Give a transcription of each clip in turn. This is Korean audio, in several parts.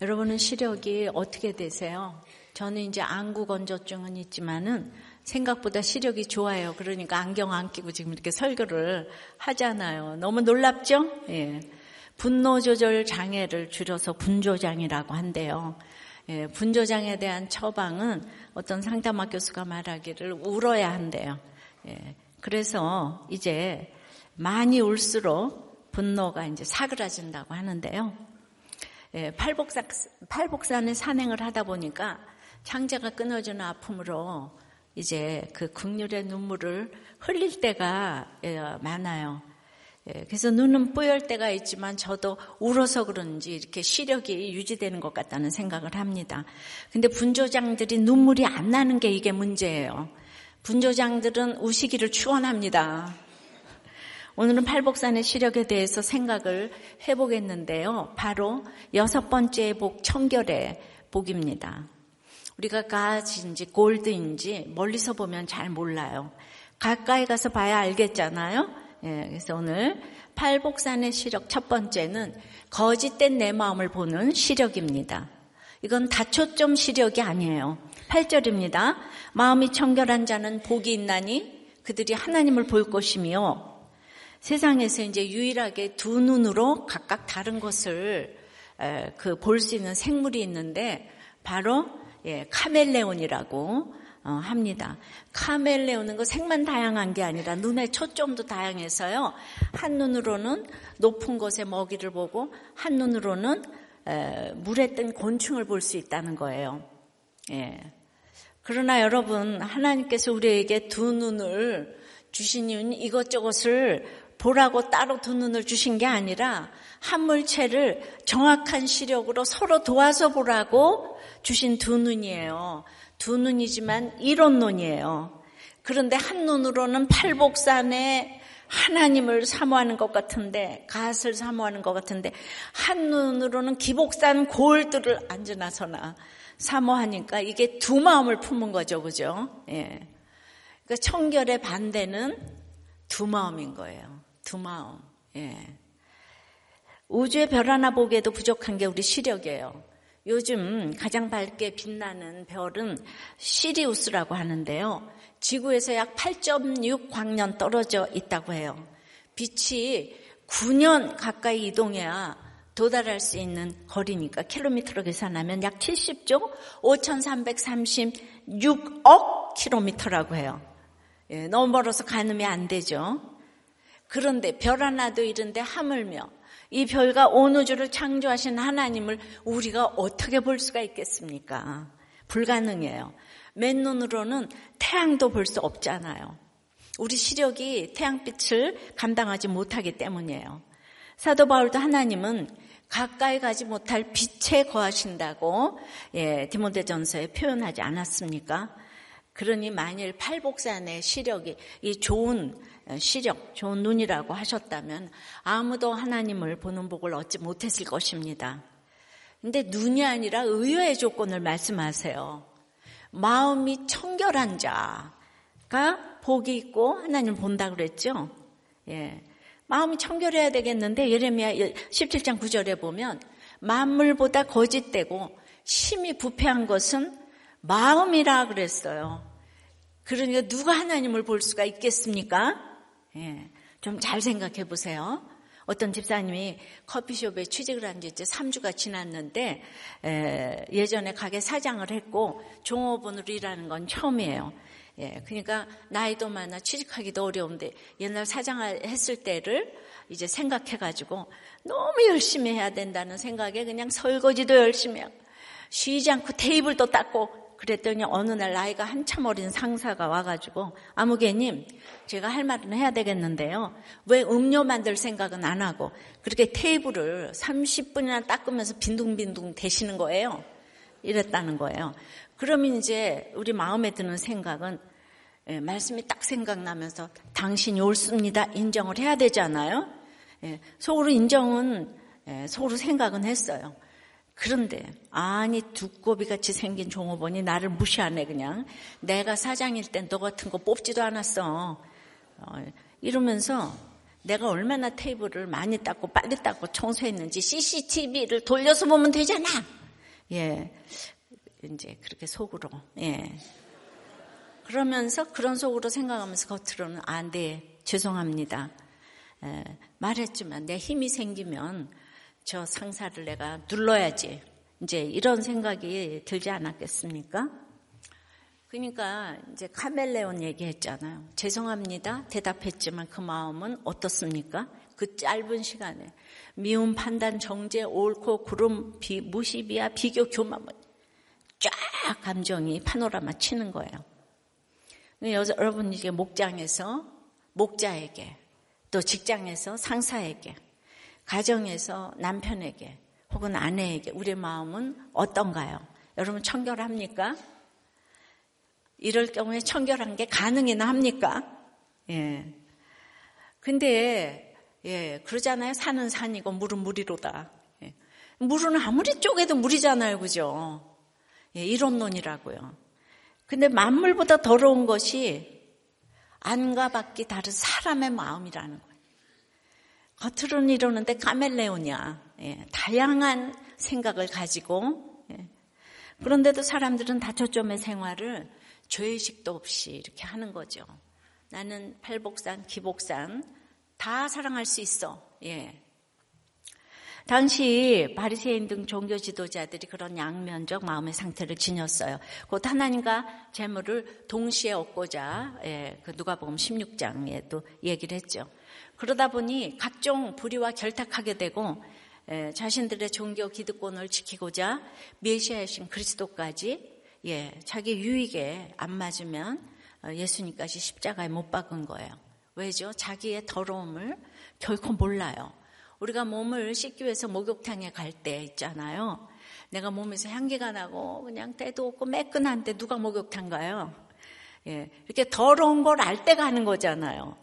여러분은 시력이 어떻게 되세요? 저는 이제 안구 건조증은 있지만은 생각보다 시력이 좋아요. 그러니까 안경 안 끼고 지금 이렇게 설교를 하잖아요. 너무 놀랍죠? 예. 분노 조절 장애를 줄여서 분조장이라고 한대요. 예, 분조장에 대한 처방은 어떤 상담학 교수가 말하기를 울어야 한대요. 예, 그래서 이제 많이 울수록 분노가 이제 사그라진다고 하는데요. 예, 팔복산, 팔복산에 산행을 하다 보니까 창자가 끊어지는 아픔으로 이제 그 극률의 눈물을 흘릴 때가 예, 많아요. 예, 그래서 눈은 뿌열 때가 있지만 저도 울어서 그런지 이렇게 시력이 유지되는 것 같다는 생각을 합니다. 근데 분조장들이 눈물이 안 나는 게 이게 문제예요. 분조장들은 우시기를 추원합니다. 오늘은 팔복산의 시력에 대해서 생각을 해보겠는데요. 바로 여섯 번째 복 청결의 복입니다. 우리가 가지인지 골드인지 멀리서 보면 잘 몰라요. 가까이 가서 봐야 알겠잖아요. 예, 그래서 오늘 팔복산의 시력 첫 번째는 거짓된 내 마음을 보는 시력입니다. 이건 다초점 시력이 아니에요. 8절입니다. 마음이 청결한 자는 복이 있나니 그들이 하나님을 볼 것이며 세상에서 이제 유일하게 두 눈으로 각각 다른 것을 그 볼 수 있는 생물이 있는데 바로 예, 카멜레온이라고 어, 합니다. 카멜레온은 그 색만 다양한 게 아니라 눈의 초점도 다양해서요. 한 눈으로는 높은 곳에 먹이를 보고 한 눈으로는 물에 뜬 곤충을 볼 수 있다는 거예요. 예. 그러나 여러분 하나님께서 우리에게 두 눈을 주신 이유는 이것저것을 보라고 따로 두 눈을 주신 게 아니라 한 물체를 정확한 시력으로 서로 도와서 보라고 주신 두 눈이에요. 두 눈이지만 이론론이에요. 그런데 한 눈으로는 팔복산에 하나님을 사모하는 것 같은데 갓을 사모하는 것 같은데 한 눈으로는 기복산 골들을 앉으나서나 사모하니까 이게 두 마음을 품은 거죠, 그죠? 예. 그러니까 청결의 반대는 두 마음인 거예요. 두 마음. 예. 우주의 별 하나 보기에도 부족한 게 우리 시력이에요. 요즘 가장 밝게 빛나는 별은 시리우스라고 하는데요. 지구에서 약 8.6 광년 떨어져 있다고 해요. 빛이 9년 가까이 이동해야 도달할 수 있는 거리니까 킬로미터로 계산하면 약 70조 5,336억 킬로미터라고 해요. 예, 너무 멀어서 가늠이 안 되죠. 그런데 별 하나도 이런데 하물며 이 별과 온 우주를 창조하신 하나님을 우리가 어떻게 볼 수가 있겠습니까? 불가능해요. 맨눈으로는 태양도 볼 수 없잖아요. 우리 시력이 태양빛을 감당하지 못하기 때문이에요. 사도 바울도 하나님은 가까이 가지 못할 빛에 거하신다고 예, 디모데전서에 표현하지 않았습니까? 그러니 만일 팔복산의 시력이 이 좋은 시력, 좋은 눈이라고 하셨다면 아무도 하나님을 보는 복을 얻지 못했을 것입니다. 근데 눈이 아니라 의외의 조건을 말씀하세요. 마음이 청결한 자가 복이 있고 하나님 본다 그랬죠? 예. 마음이 청결해야 되겠는데 예레미야 17장 9절에 보면 만물보다 거짓되고 심히 부패한 것은 마음이라 그랬어요. 그러니까 누가 하나님을 볼 수가 있겠습니까? 예, 좀 잘 생각해 보세요. 어떤 집사님이 커피숍에 취직을 한 지 이제 3주가 지났는데 에, 예전에 가게 사장을 했고 종업원으로 일하는 건 처음이에요. 예, 그러니까 나이도 많아 취직하기도 어려운데 옛날 사장을 했을 때를 이제 생각해가지고 너무 열심히 해야 된다는 생각에 그냥 설거지도 열심히 하고 쉬지 않고 테이블도 닦고 그랬더니 어느 날 나이가 한참 어린 상사가 와가지고 아무개님 제가 할 말은 해야 되겠는데요. 왜 음료 만들 생각은 안 하고 그렇게 테이블을 30분이나 닦으면서 빈둥빈둥 대시는 거예요. 이랬다는 거예요. 그러면 이제 우리 마음에 드는 생각은 예, 말씀이 딱 생각나면서 당신이 옳습니다. 인정을 해야 되잖아요. 예, 속으로 인정은 예, 속으로 생각은 했어요. 그런데 아니 두꺼비 같이 생긴 종업원이 나를 무시하네 그냥 내가 사장일 땐 너 같은 거 뽑지도 않았어 어, 이러면서 내가 얼마나 테이블을 많이 닦고 빨리 닦고 청소했는지 CCTV를 돌려서 보면 되잖아 예. 이제 그렇게 속으로, 예. 그러면서 그런 속으로 생각하면서 겉으로는 아, 네, 죄송합니다. 에, 말했지만 내 힘이 생기면 저 상사를 내가 눌러야지. 이제 이런 생각이 들지 않았겠습니까? 그러니까 이제 카멜레온 얘기했잖아요. 죄송합니다. 대답했지만 그 마음은 어떻습니까? 그 짧은 시간에 미움, 판단, 정죄, 옳고 구름, 비, 무시비야, 비교, 교만 쫙 감정이 파노라마 치는 거예요. 여러분 이게 목장에서 목자에게 또 직장에서 상사에게 가정에서 남편에게 혹은 아내에게 우리의 마음은 어떤가요? 여러분 청결합니까? 이럴 경우에 청결한 게 가능이나 합니까? 예. 근데 예, 그러잖아요. 산은 산이고 물은 물이로다. 예. 물은 아무리 쪼개도 물이잖아요. 그죠? 예, 이론론이라고요. 근데 만물보다 더러운 것이 안과 밖이 다른 사람의 마음이라는 거예요. 겉으로는 이러는데 카멜레온이야. 예, 다양한 생각을 가지고 예. 그런데도 사람들은 다초점의 생활을 죄의식도 없이 이렇게 하는 거죠. 나는 팔복산, 기복산 다 사랑할 수 있어. 예. 당시 바리새인 등 종교 지도자들이 그런 양면적 마음의 상태를 지녔어요. 곧 하나님과 재물을 동시에 얻고자 예, 그 누가복음 16장에 또 얘기를 했죠. 그러다 보니 각종 불의와 결탁하게 되고 예, 자신들의 종교 기득권을 지키고자 메시아이신 그리스도까지 예, 자기 유익에 안 맞으면 어, 예수님까지 십자가에 못 박은 거예요. 왜죠? 자기의 더러움을 결코 몰라요. 우리가 몸을 씻기 위해서 목욕탕에 갈 때 있잖아요. 내가 몸에서 향기가 나고 그냥 때도 없고 매끈한데 누가 목욕탕 가요? 예, 이렇게 더러운 걸 알 때 가는 거잖아요.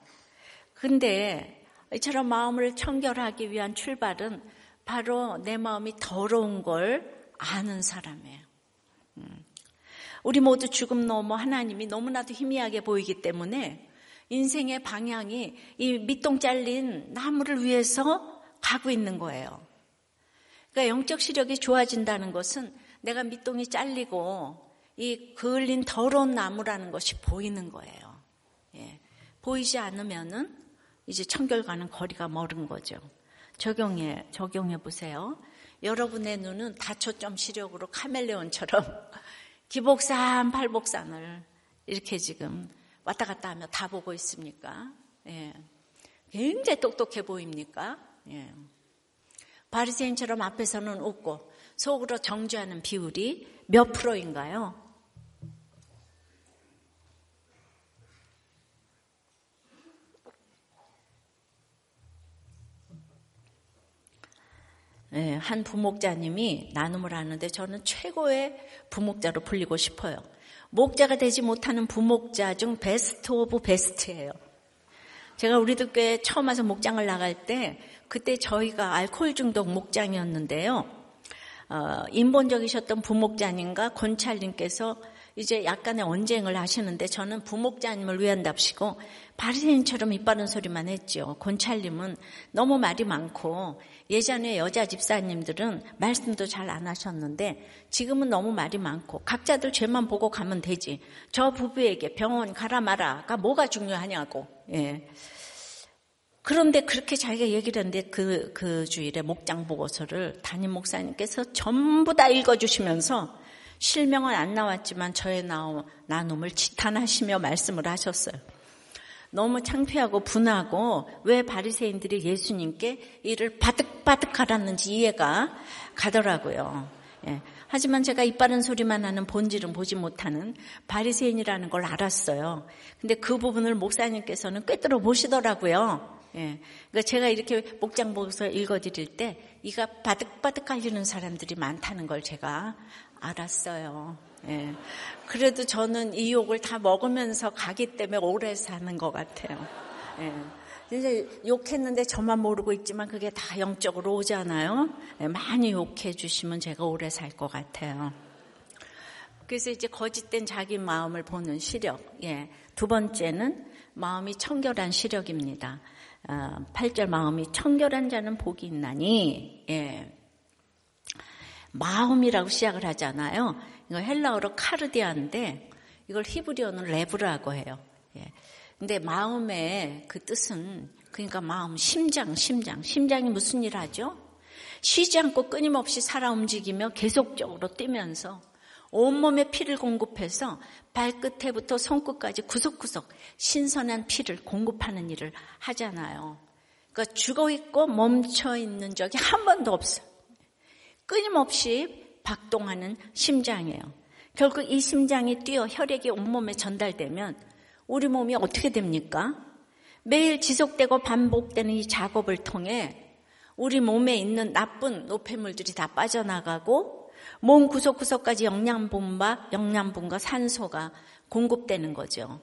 근데 이처럼 마음을 청결하기 위한 출발은 바로 내 마음이 더러운 걸 아는 사람이에요. 음. 우리 모두 죽음 넘어 하나님이 너무나도 희미하게 보이기 때문에 인생의 방향이 이 밑동 잘린 나무를 위해서 가고 있는 거예요. 그러니까 영적 시력이 좋아진다는 것은 내가 밑동이 잘리고 이 그을린 더러운 나무라는 것이 보이는 거예요. 예. 보이지 않으면은 이제 청결과는 거리가 멀은 거죠. 적용해, 적용해 보세요. 여러분의 눈은 다초점 시력으로 카멜레온처럼 기복산, 팔복산을 이렇게 지금 왔다 갔다 하며 다 보고 있습니까? 예. 굉장히 똑똑해 보입니까? 예. 바리새인처럼 앞에서는 웃고 속으로 정죄하는 비율이 몇 프로인가요? 한 부목자님이 나눔을 하는데 저는 최고의 부목자로 불리고 싶어요. 목자가 되지 못하는 부목자 중 best of best예요. 제가 우리들 교회 처음 와서 목장을 나갈 때 그때 저희가 알코올 중독 목장이었는데요. 어, 인본적이셨던 부목자님과 권찰님께서 이제 약간의 언쟁을 하시는데 저는 부목자님을 위한답시고 바리새인처럼 입바른 소리만 했죠. 권찰님은 너무 말이 많고 예전에 여자 집사님들은 말씀도 잘 안 하셨는데 지금은 너무 말이 많고 각자들 죄만 보고 가면 되지. 저 부부에게 병원 가라 마라가 뭐가 중요하냐고. 예. 그런데 그렇게 자기가 얘기를 했는데 그, 그 주일에 목장 보고서를 담임 목사님께서 전부 다 읽어주시면서 실명은 안 나왔지만 저의 나눔을 지탄하시며 말씀을 하셨어요. 너무 창피하고 분하고 왜 바리새인들이 예수님께 이를 바득바득 갈았는지 이해가 가더라고요. 예. 하지만 제가 이빠른 소리만 하는 본질은 보지 못하는 바리새인이라는 걸 알았어요. 근데 그 부분을 목사님께서는 꿰뚫어 보시더라고요. 예. 그러니까 제가 이렇게 목장 보고서 읽어드릴 때 이가 바득바득 깔리는 사람들이 많다는 걸 제가 알았어요. 예. 그래도 저는 이 욕을 다 먹으면서 가기 때문에 오래 사는 것 같아요. 예. 이제 욕했는데 저만 모르고 있지만 그게 다 영적으로 오잖아요. 예. 많이 욕해 주시면 제가 오래 살 것 같아요. 그래서 이제 거짓된 자기 마음을 보는 시력. 예. 두 번째는 마음이 청결한 시력입니다. 8절 어, 마음이 청결한 자는 복이 있나니, 예. 마음이라고 시작을 하잖아요. 이거 헬라어로 카르디아인데 이걸 히브리어는 레브라고 해요. 예. 근데 마음의 그 뜻은 그러니까 마음, 심장, 심장. 심장이 무슨 일 하죠? 쉬지 않고 끊임없이 살아 움직이며 계속적으로 뛰면서 온몸에 피를 공급해서 발끝에부터 손끝까지 구석구석 신선한 피를 공급하는 일을 하잖아요. 그러니까 죽어 있고 멈춰 있는 적이 한 번도 없어요. 끊임없이 박동하는 심장이에요. 결국 이 심장이 뛰어 혈액이 온몸에 전달되면 우리 몸이 어떻게 됩니까? 매일 지속되고 반복되는 이 작업을 통해 우리 몸에 있는 나쁜 노폐물들이 다 빠져나가고 몸 구석구석까지 영양분과 영양분과 산소가 공급되는 거죠.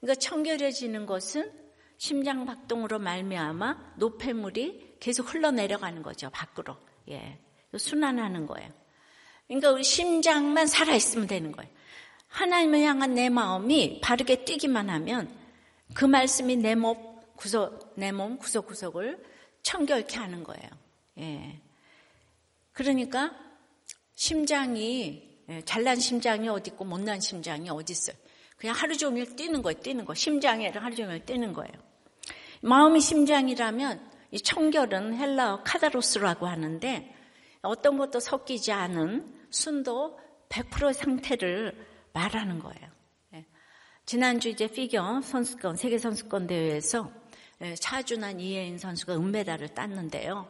그러니까 청결해지는 것은 심장 박동으로 말미암아 노폐물이 계속 흘러내려가는 거죠 밖으로. 예, 순환하는 거예요. 그러니까 우리 심장만 살아 있으면 되는 거예요. 하나님을 향한 내 마음이 바르게 뛰기만 하면 그 말씀이 내 몸 구석 내 몸 구석구석을 청결케 하는 거예요. 예. 그러니까 심장이 예, 잘난 심장이 어디 있고 못난 심장이 어디 있어요. 그냥 하루 종일 뛰는 거예요. 뛰는 거. 심장이 하루 종일 뛰는 거예요. 마음이 심장이라면 이 청결은 헬라어 카다로스라고 하는데 어떤 것도 섞이지 않은 순도 100% 상태를 말하는 거예요. 예. 지난주 이제 피겨 선수권 세계 선수권 대회에서 예, 차준환 이혜인 선수가 은메달을 땄는데요.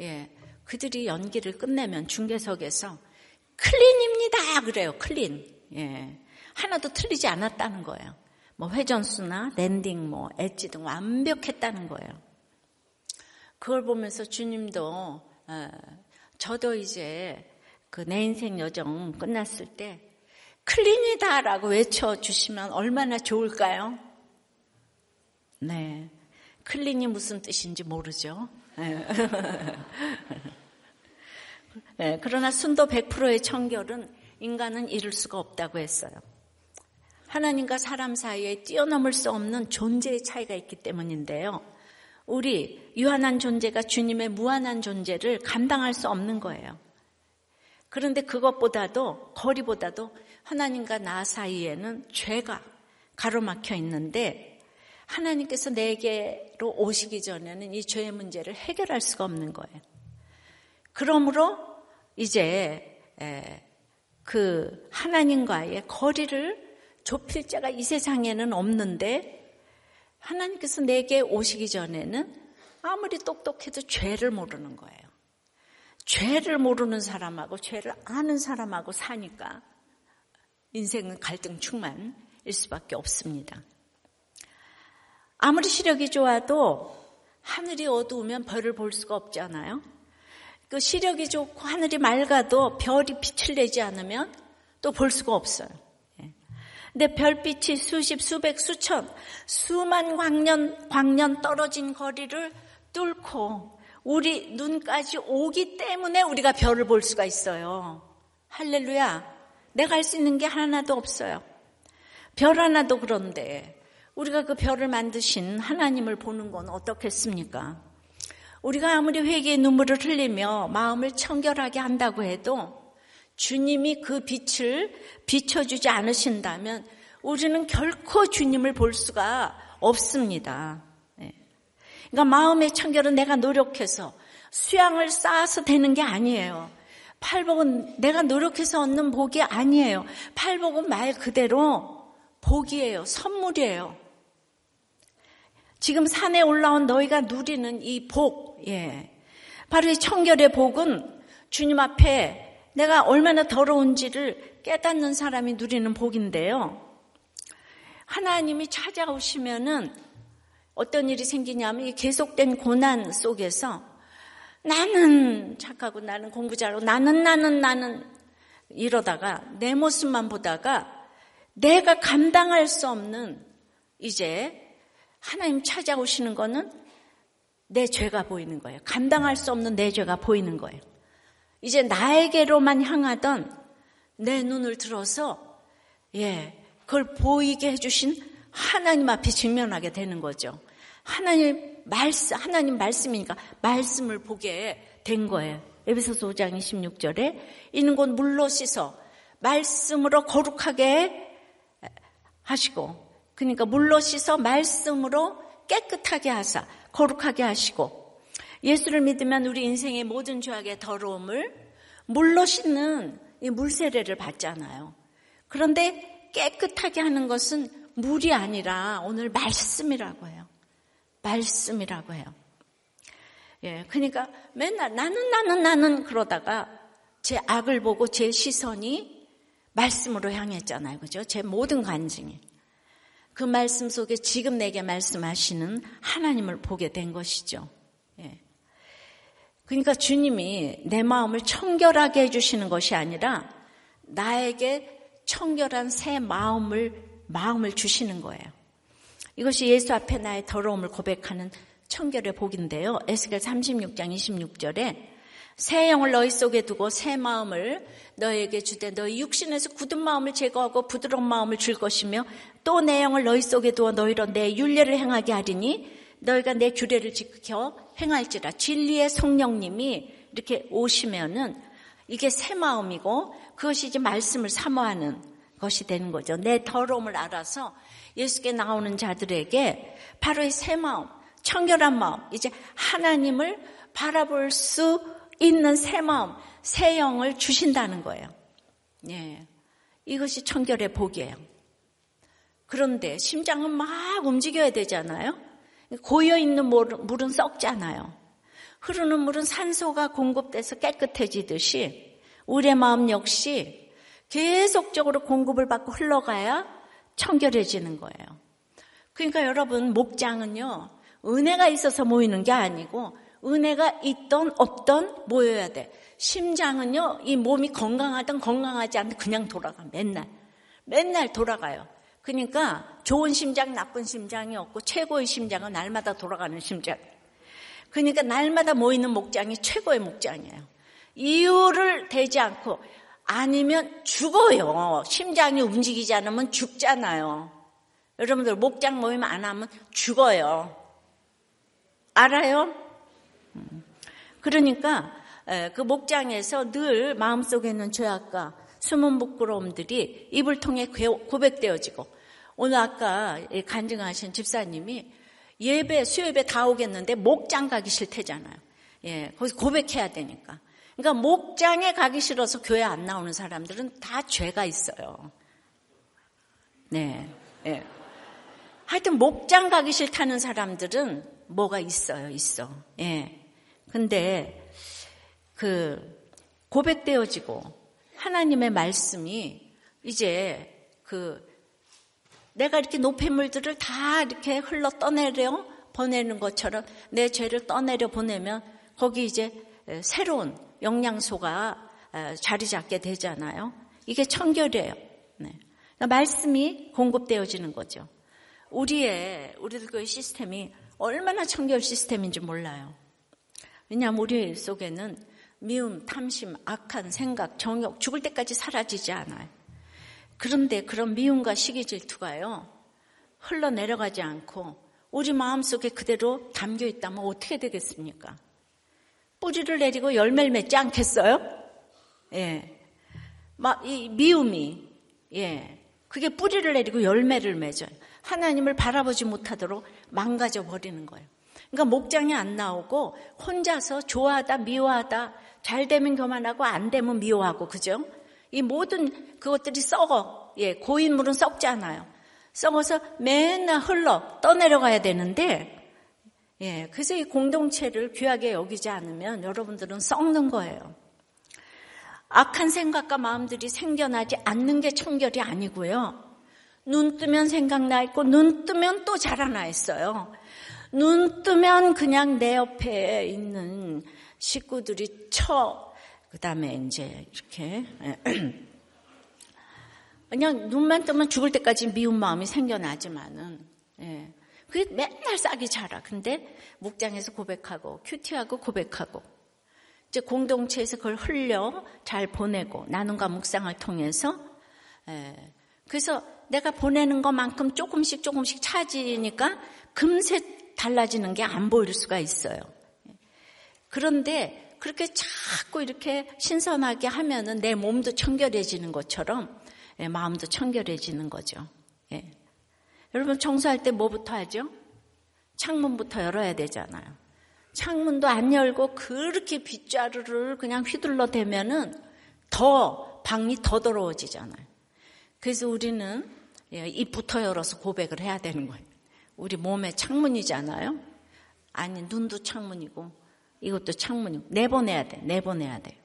예, 그들이 연기를 끝내면 중계석에서 clean입니다 그래요. clean. 예, 하나도 틀리지 않았다는 거예요. 뭐 회전수나 landing, 뭐 엣지 등 완벽했다는 거예요. 그걸 보면서 주님도 어, 저도 이제 그 내 인생 여정 끝났을 때 clean이다라고 외쳐주시면 얼마나 좋을까요? 네. clean이 무슨 뜻인지 모르죠. 네, 그러나 순도 100%의 청결은 인간은 이룰 수가 없다고 했어요. 하나님과 사람 사이에 뛰어넘을 수 없는 존재의 차이가 있기 때문인데요. 우리 유한한 존재가 주님의 무한한 존재를 감당할 수 없는 거예요. 그런데 그것보다도 거리보다도 하나님과 나 사이에는 죄가 가로막혀 있는데 하나님께서 내게로 오시기 전에는 이 죄의 문제를 해결할 수가 없는 거예요. 그러므로 이제 그 하나님과의 거리를 좁힐 자가 이 세상에는 없는데 하나님께서 내게 오시기 전에는 아무리 똑똑해도 죄를 모르는 거예요. 죄를 모르는 사람하고 죄를 아는 사람하고 사니까 인생은 갈등 충만일 수밖에 없습니다. 아무리 시력이 좋아도 하늘이 어두우면 별을 볼 수가 없잖아요. 그 시력이 좋고 하늘이 맑아도 별이 빛을 내지 않으면 또 볼 수가 없어요. 예. 근데 별빛이 수십, 수백, 수천, 수만 광년, 광년 떨어진 거리를 뚫고 우리 눈까지 오기 때문에 우리가 별을 볼 수가 있어요. 할렐루야. 내가 할 수 있는 게 하나도 없어요. 별 하나도 그런데 우리가 그 별을 만드신 하나님을 보는 건 어떻겠습니까? 우리가 아무리 회개의 눈물을 흘리며 마음을 청결하게 한다고 해도 주님이 그 빛을 비춰주지 않으신다면 우리는 결코 주님을 볼 수가 없습니다. 네. 그러니까 마음의 청결은 내가 노력해서 수양을 쌓아서 되는 게 아니에요. 팔복은 내가 노력해서 얻는 복이 아니에요. 팔복은 말 그대로 복이에요. 선물이에요. 지금 산에 올라온 너희가 누리는 이 복, 예. 바로 이 청결의 복은 주님 앞에 내가 얼마나 더러운지를 깨닫는 사람이 누리는 복인데요. 하나님이 찾아오시면은 어떤 일이 생기냐면 이 계속된 고난 속에서 나는 착하고 나는 공부 잘하고 나는 나는 나는 이러다가 내 모습만 보다가 내가 감당할 수 없는 이제 하나님 찾아오시는 거는 내 죄가 보이는 거예요. 감당할 수 없는 내 죄가 보이는 거예요. 이제 나에게로만 향하던 내 눈을 들어서 예, 그걸 보이게 해주신 하나님 앞에 직면하게 되는 거죠. 하나님 말씀, 하나님 말씀이니까 말씀을 보게 된 거예요. 에베소서 5장 26절에 이는 곧 물로 씻어 말씀으로 거룩하게 하시고 그러니까 물로 씻어 말씀으로 깨끗하게 하사 거룩하게 하시고 예수를 믿으면 우리 인생의 모든 죄악의 더러움을 물로 씻는 이 물세례를 받잖아요. 그런데 깨끗하게 하는 것은 물이 아니라 오늘 말씀이라고 해요. 말씀이라고 해요. 예, 그러니까 맨날 나는 나는 나는 그러다가 제 악을 보고 제 시선이 말씀으로 향했잖아요. 그죠? 제 모든 관증이. 그 말씀 속에 지금 내게 말씀하시는 하나님을 보게 된 것이죠. 예. 그러니까 주님이 내 마음을 청결하게 해주시는 것이 아니라 나에게 청결한 새 마음을, 마음을 주시는 거예요. 이것이 예수 앞에 나의 더러움을 고백하는 청결의 복인데요. 에스겔 36장 26절에 새 영을 너희 속에 두고 새 마음을 너에게 주되 너희 육신에서 굳은 마음을 제거하고 부드러운 마음을 줄 것이며 또 내 영을 너희 속에 두어 너희로 내 윤례를 행하게 하리니 너희가 내 규례를 지켜 행할지라 진리의 성령님이 이렇게 오시면은 이게 새 마음이고 그것이 이제 말씀을 사모하는 것이 되는 거죠. 내 더러움을 알아서 예수께 나오는 자들에게 바로 이 새 마음, 청결한 마음, 이제 하나님을 바라볼 수 있는 새 마음, 새 영을 주신다는 거예요. 예. 이것이 청결의 복이에요. 그런데 심장은 막 움직여야 되잖아요. 고여 있는 물은 썩잖아요. 흐르는 물은 산소가 공급돼서 깨끗해지듯이 우리의 마음 역시 계속적으로 공급을 받고 흘러가야 청결해지는 거예요. 그러니까 여러분 목장은요 은혜가 있어서 모이는 게 아니고 은혜가 있던 없던 모여야 돼. 심장은요 이 몸이 건강하든 건강하지 않든 그냥 돌아가 맨날 맨날 돌아가요. 그러니까 좋은 심장, 나쁜 심장이 없고 최고의 심장은 날마다 돌아가는 심장. 그러니까 날마다 모이는 목장이 최고의 목장이에요. 이유를 대지 않고 아니면 죽어요. 심장이 움직이지 않으면 죽잖아요. 여러분들 목장 모임 안 하면 죽어요. 알아요? 음. 그러니까 그 목장에서 늘 마음속에 있는 죄악과 숨은 부끄러움들이 입을 통해 고백되어지고 오늘 아까 간증하신 집사님이 예배, 수요예배 다 오겠는데 목장 가기 싫대잖아요. 예, 거기서 고백해야 되니까. 그러니까 목장에 가기 싫어서 교회 안 나오는 사람들은 다 죄가 있어요. 네, 예. 하여튼 목장 가기 싫다는 사람들은 뭐가 있어요, 있어. 예. 근데 그 고백되어지고 하나님의 말씀이 이제 그 내가 이렇게 노폐물들을 다 이렇게 흘러 떠내려 보내는 것처럼 내 죄를 떠내려 보내면 거기 이제 새로운 영양소가 자리 잡게 되잖아요. 이게 청결이에요. 네. 그러니까 말씀이 공급되어지는 거죠. 우리의 우리들 교회 시스템이 얼마나 청결 시스템인지 몰라요. 왜냐하면 우리 속에는 미움, 탐심, 악한 생각, 정욕, 죽을 때까지 사라지지 않아요. 그런데 그런 미움과 시기 질투가요, 흘러내려가지 않고 우리 마음속에 그대로 담겨 있다면 어떻게 되겠습니까? 뿌리를 내리고 열매를 맺지 않겠어요? 예. 막, 이 미움이, 예. 그게 뿌리를 내리고 열매를 맺어요. 하나님을 바라보지 못하도록 망가져 버리는 거예요. 그러니까 목장이 안 나오고 혼자서 좋아하다, 미워하다, 잘 되면 교만하고 안 되면 미워하고, 그죠? 이 모든 그것들이 썩어. 예, 고인물은 썩잖아요. 썩어서 맨날 흘러 떠내려가야 되는데, 예, 그래서 이 공동체를 귀하게 여기지 않으면 여러분들은 썩는 거예요. 악한 생각과 마음들이 생겨나지 않는 게 청결이 아니고요. 눈 뜨면 생각나 있고, 눈 뜨면 또 자라나 있어요. 눈 뜨면 그냥 내 옆에 있는 식구들이 쳐, 그 다음에 이제 이렇게 그냥 눈만 뜨면 죽을 때까지 미운 마음이 생겨나지만은 예. 그게 맨날 싹이 자라. 근데 목장에서 고백하고 큐티하고 고백하고 이제 공동체에서 그걸 흘려 잘 보내고 나눔과 묵상을 통해서 예. 그래서 내가 보내는 것만큼 조금씩 조금씩 차지니까 금세 달라지는 게 안 보일 수가 있어요. 그런데 그렇게 자꾸 이렇게 신선하게 하면은 내 몸도 청결해지는 것처럼 예, 마음도 청결해지는 거죠. 예. 여러분 청소할 때 뭐부터 하죠? 창문부터 열어야 되잖아요. 창문도 안 열고 그렇게 빗자루를 그냥 휘둘러 대면은 더 방이 더 더러워지잖아요. 그래서 우리는 예, 입부터 열어서 고백을 해야 되는 거예요. 우리 몸에 창문이잖아요. 아니 눈도 창문이고 이것도 창문이고 내보내야 돼. 내보내야 돼.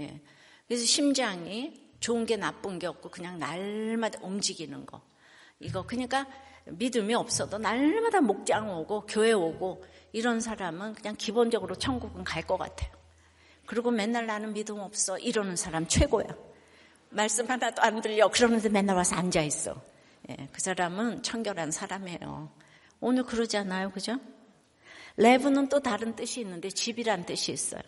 예. 그래서 심장이 좋은 게 나쁜 게 없고 그냥 날마다 움직이는 거. 이거 그러니까 믿음이 없어도 날마다 목장 오고 교회 오고 이런 사람은 그냥 기본적으로 천국은 갈 것 같아요. 그리고 맨날 나는 믿음 없어 이러는 사람 최고야. 말씀 하나도 안 들려 그러면서 맨날 와서 앉아 있어. 예, 그 사람은 청결한 사람이에요. 오늘 그러잖아요, 그죠? 레브는 또 다른 뜻이 있는데 집이란 뜻이 있어요.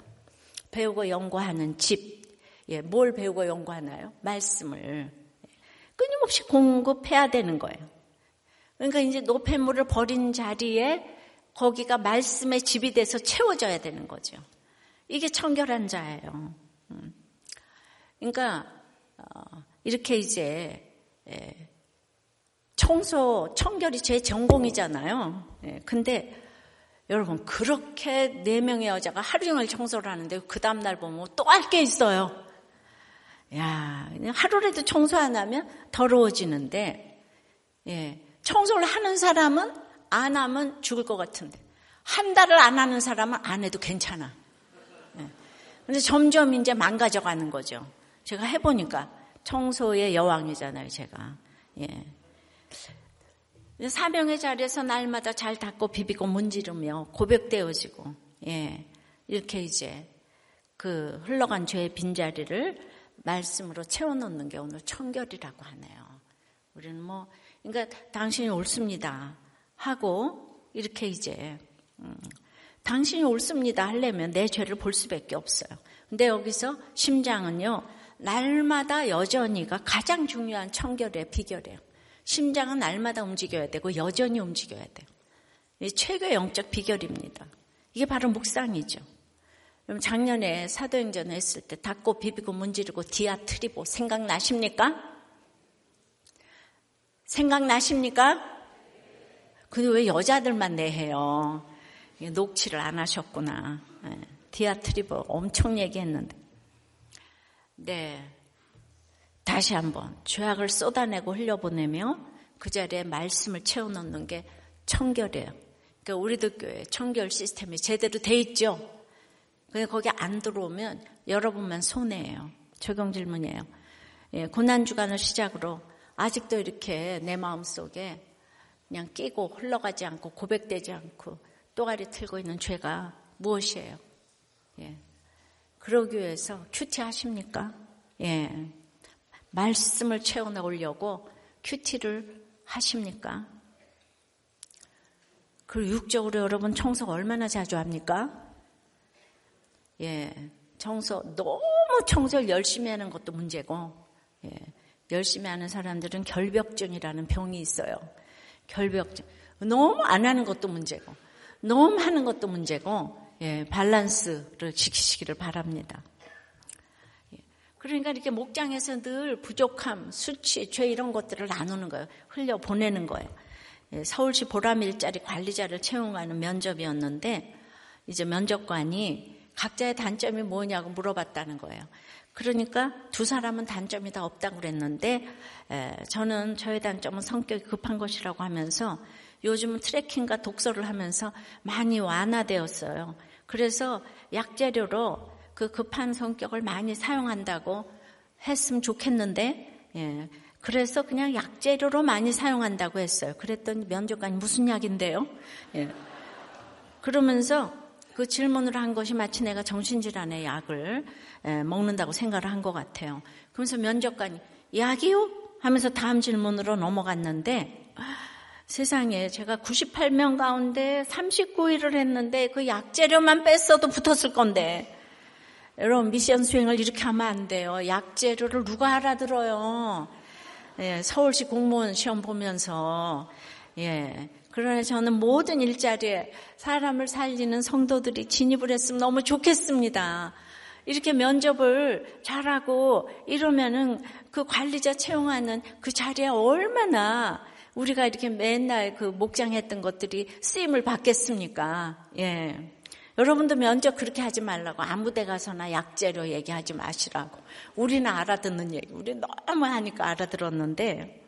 배우고 연구하는 집. 예, 뭘 배우고 연구하나요? 말씀을 끊임없이 공급해야 되는 거예요. 그러니까 이제 노폐물을 버린 자리에 거기가 말씀의 집이 돼서 채워져야 되는 거죠. 이게 청결한 자예요. 음. 그러니까 어, 이렇게 이제 예, 청소, 청결이 제 전공이잖아요. 예, 근데 여러분 그렇게 네 명의 여자가 하루 종일 청소를 하는데 그 다음 날 보면 또 할 게 있어요. 야, 하루라도 청소 안 하면 더러워지는데, 예, 청소를 하는 사람은 안 하면 죽을 것 같은데, 한 달을 안 하는 사람은 안 해도 괜찮아. 예. 근데 점점 이제 망가져가는 거죠. 제가 해보니까 청소의 여왕이잖아요, 제가. 예. 사명의 자리에서 날마다 잘 닦고 비비고 문지르며 고백되어지고, 예. 이렇게 이제 그 흘러간 죄의 빈자리를 말씀으로 채워놓는 게 오늘 청결이라고 하네요. 우리는 뭐, 그러니까 당신이 옳습니다. 하고 이렇게 이제 음, 당신이 옳습니다 하려면 내 죄를 볼 수밖에 없어요. 근데 여기서 심장은요 날마다 여전히가 가장 중요한 청결의 비결이에요. 심장은 날마다 움직여야 되고 여전히 움직여야 돼요. 최고의 영적 비결입니다. 이게 바로 묵상이죠. 그럼 작년에 사도행전 했을 때 닫고 비비고 문지르고 디아트리보 생각나십니까? 생각나십니까? 근데 왜 여자들만 내해요? 녹취를 안 하셨구나. 예, 디아트리보 엄청 얘기했는데. 네. 다시 한번 죄악을 쏟아내고 흘려보내며 그 자리에 말씀을 채워넣는 게 청결이에요. 그러니까 우리들 교회 청결 시스템이 제대로 돼 있죠. 근데 거기 안 들어오면 여러분만 손해예요. 적용 질문이에요. 예, 고난 주간을 시작으로 아직도 이렇게 내 마음 속에 그냥 끼고 흘러가지 않고 고백되지 않고 또가리 틀고 있는 죄가 무엇이에요? 예. 그러기 위해서 큐티 하십니까? 예. 말씀을 채워넣으려고 큐티를 하십니까? 그리고 육적으로 여러분 청소 얼마나 자주 합니까? 예, 청소 너무 청소를 열심히 하는 것도 문제고, 예, 열심히 하는 사람들은 결벽증이라는 병이 있어요. 결벽증. 너무 안 하는 것도 문제고, 너무 하는 것도 문제고, 예, 밸런스를 지키시기를 바랍니다. 예, 그러니까 이렇게 목장에서 늘 부족함, 수치, 죄 이런 것들을 나누는 거예요. 흘려 보내는 거예요. 예, 서울시 보람 일자리 관리자를 채용하는 면접이었는데 이제 면접관이 각자의 단점이 뭐냐고 물어봤다는 거예요. 그러니까 두 사람은 단점이 다 없다고 그랬는데 에, 저는 저의 단점은 성격이 급한 것이라고 하면서 요즘은 트레킹과 독서를 하면서 많이 완화되었어요. 그래서 약재료로 그 급한 성격을 많이 사용한다고 했으면 좋겠는데 예. 그래서 그냥 약재료로 많이 사용한다고 했어요. 그랬더니 면접관이 무슨 약인데요? 예. 그러면서 그 질문을 한 것이 마치 내가 정신질환의 약을 먹는다고 생각을 한 것 같아요. 그러면서 면접관이 약이요? 하면서 다음 질문으로 넘어갔는데 세상에 제가 98명 가운데 39일을 했는데 그 약재료만 뺐어도 붙었을 건데 여러분 미션 수행을 이렇게 하면 안 돼요. 약재료를 누가 알아들어요? 예, 서울시 공무원 시험 보면서 예, 그러나 저는 모든 일자리에 사람을 살리는 성도들이 진입을 했으면 너무 좋겠습니다. 이렇게 면접을 잘하고 이러면은 그 관리자 채용하는 그 자리에 얼마나 우리가 이렇게 맨날 그 목장했던 것들이 쓰임을 받겠습니까? 예. 여러분도 면접 그렇게 하지 말라고 아무 데 가서나 약재료 얘기하지 마시라고. 우리는 알아듣는 얘기, 우리 너무 하니까 알아들었는데,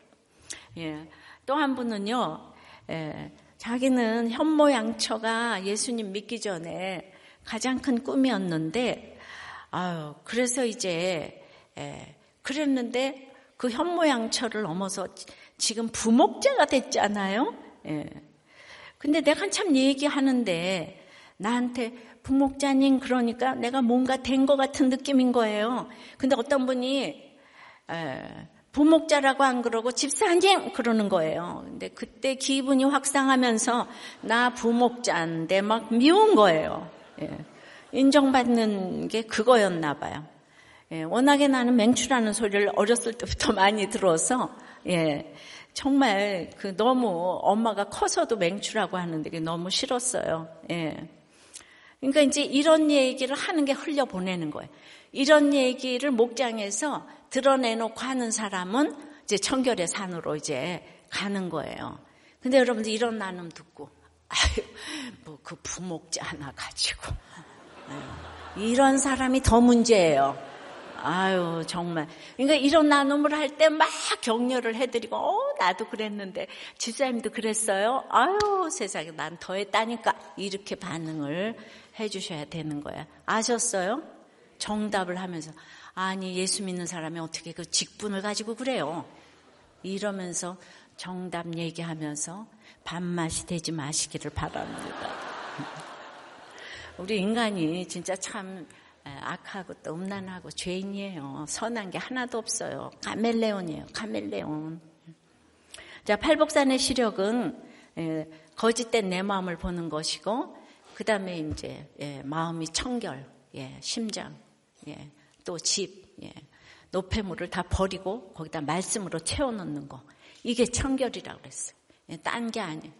예. 또 한 분은요, 예. 자기는 현모양처가 예수님 믿기 전에 가장 큰 꿈이었는데, 아유, 그래서 이제, 예. 그랬는데 그 현모양처를 넘어서 지금 부목자가 됐잖아요. 예. 근데 내가 참 얘기하는데 나한테 부목자님 그러니까 내가 뭔가 된 것 같은 느낌인 거예요. 근데 어떤 분이 부목자라고 안 그러고 집사님 그러는 거예요. 근데 그때 기분이 확상하면서 나 부목자인데 막 미운 거예요. 예. 인정받는 게 그거였나 봐요. 예. 워낙에 나는 맹추라는 소리를 어렸을 때부터 많이 들어서 예. 정말 그 너무 엄마가 커서도 맹추라고 하는데 너무 싫었어요. 예. 그러니까 이제 이런 얘기를 하는 게 흘려보내는 거예요. 이런 얘기를 목장에서 드러내놓고 하는 사람은 이제 청결의 산으로 이제 가는 거예요. 근데 여러분들 이런 나눔 듣고, 아유, 뭐 그 부목자 하나 가지고. 이런 사람이 더 문제예요. 아유, 정말. 그러니까 이런 나눔을 할 때 막 격려를 해드리고, 어, 나도 그랬는데, 집사님도 그랬어요? 아유, 세상에, 난 더 했다니까. 이렇게 반응을 해주셔야 되는 거야. 아셨어요? 정답을 하면서 아니 예수 믿는 사람이 어떻게 그 직분을 가지고 그래요? 이러면서 정답 얘기하면서 밥맛이 되지 마시기를 바랍니다. 우리 인간이 진짜 참 악하고 또 음란하고 죄인이에요. 선한 게 하나도 없어요. 카멜레온이에요. 카멜레온. 자, 팔복산의 시력은 거짓된 내 마음을 보는 것이고 그 다음에 이제 예, 마음이 청결, 예, 심장, 예, 또 집, 예, 노폐물을 다 버리고 거기다 말씀으로 채워넣는 거. 이게 청결이라고 그랬어요. 예, 딴 게 아니에요.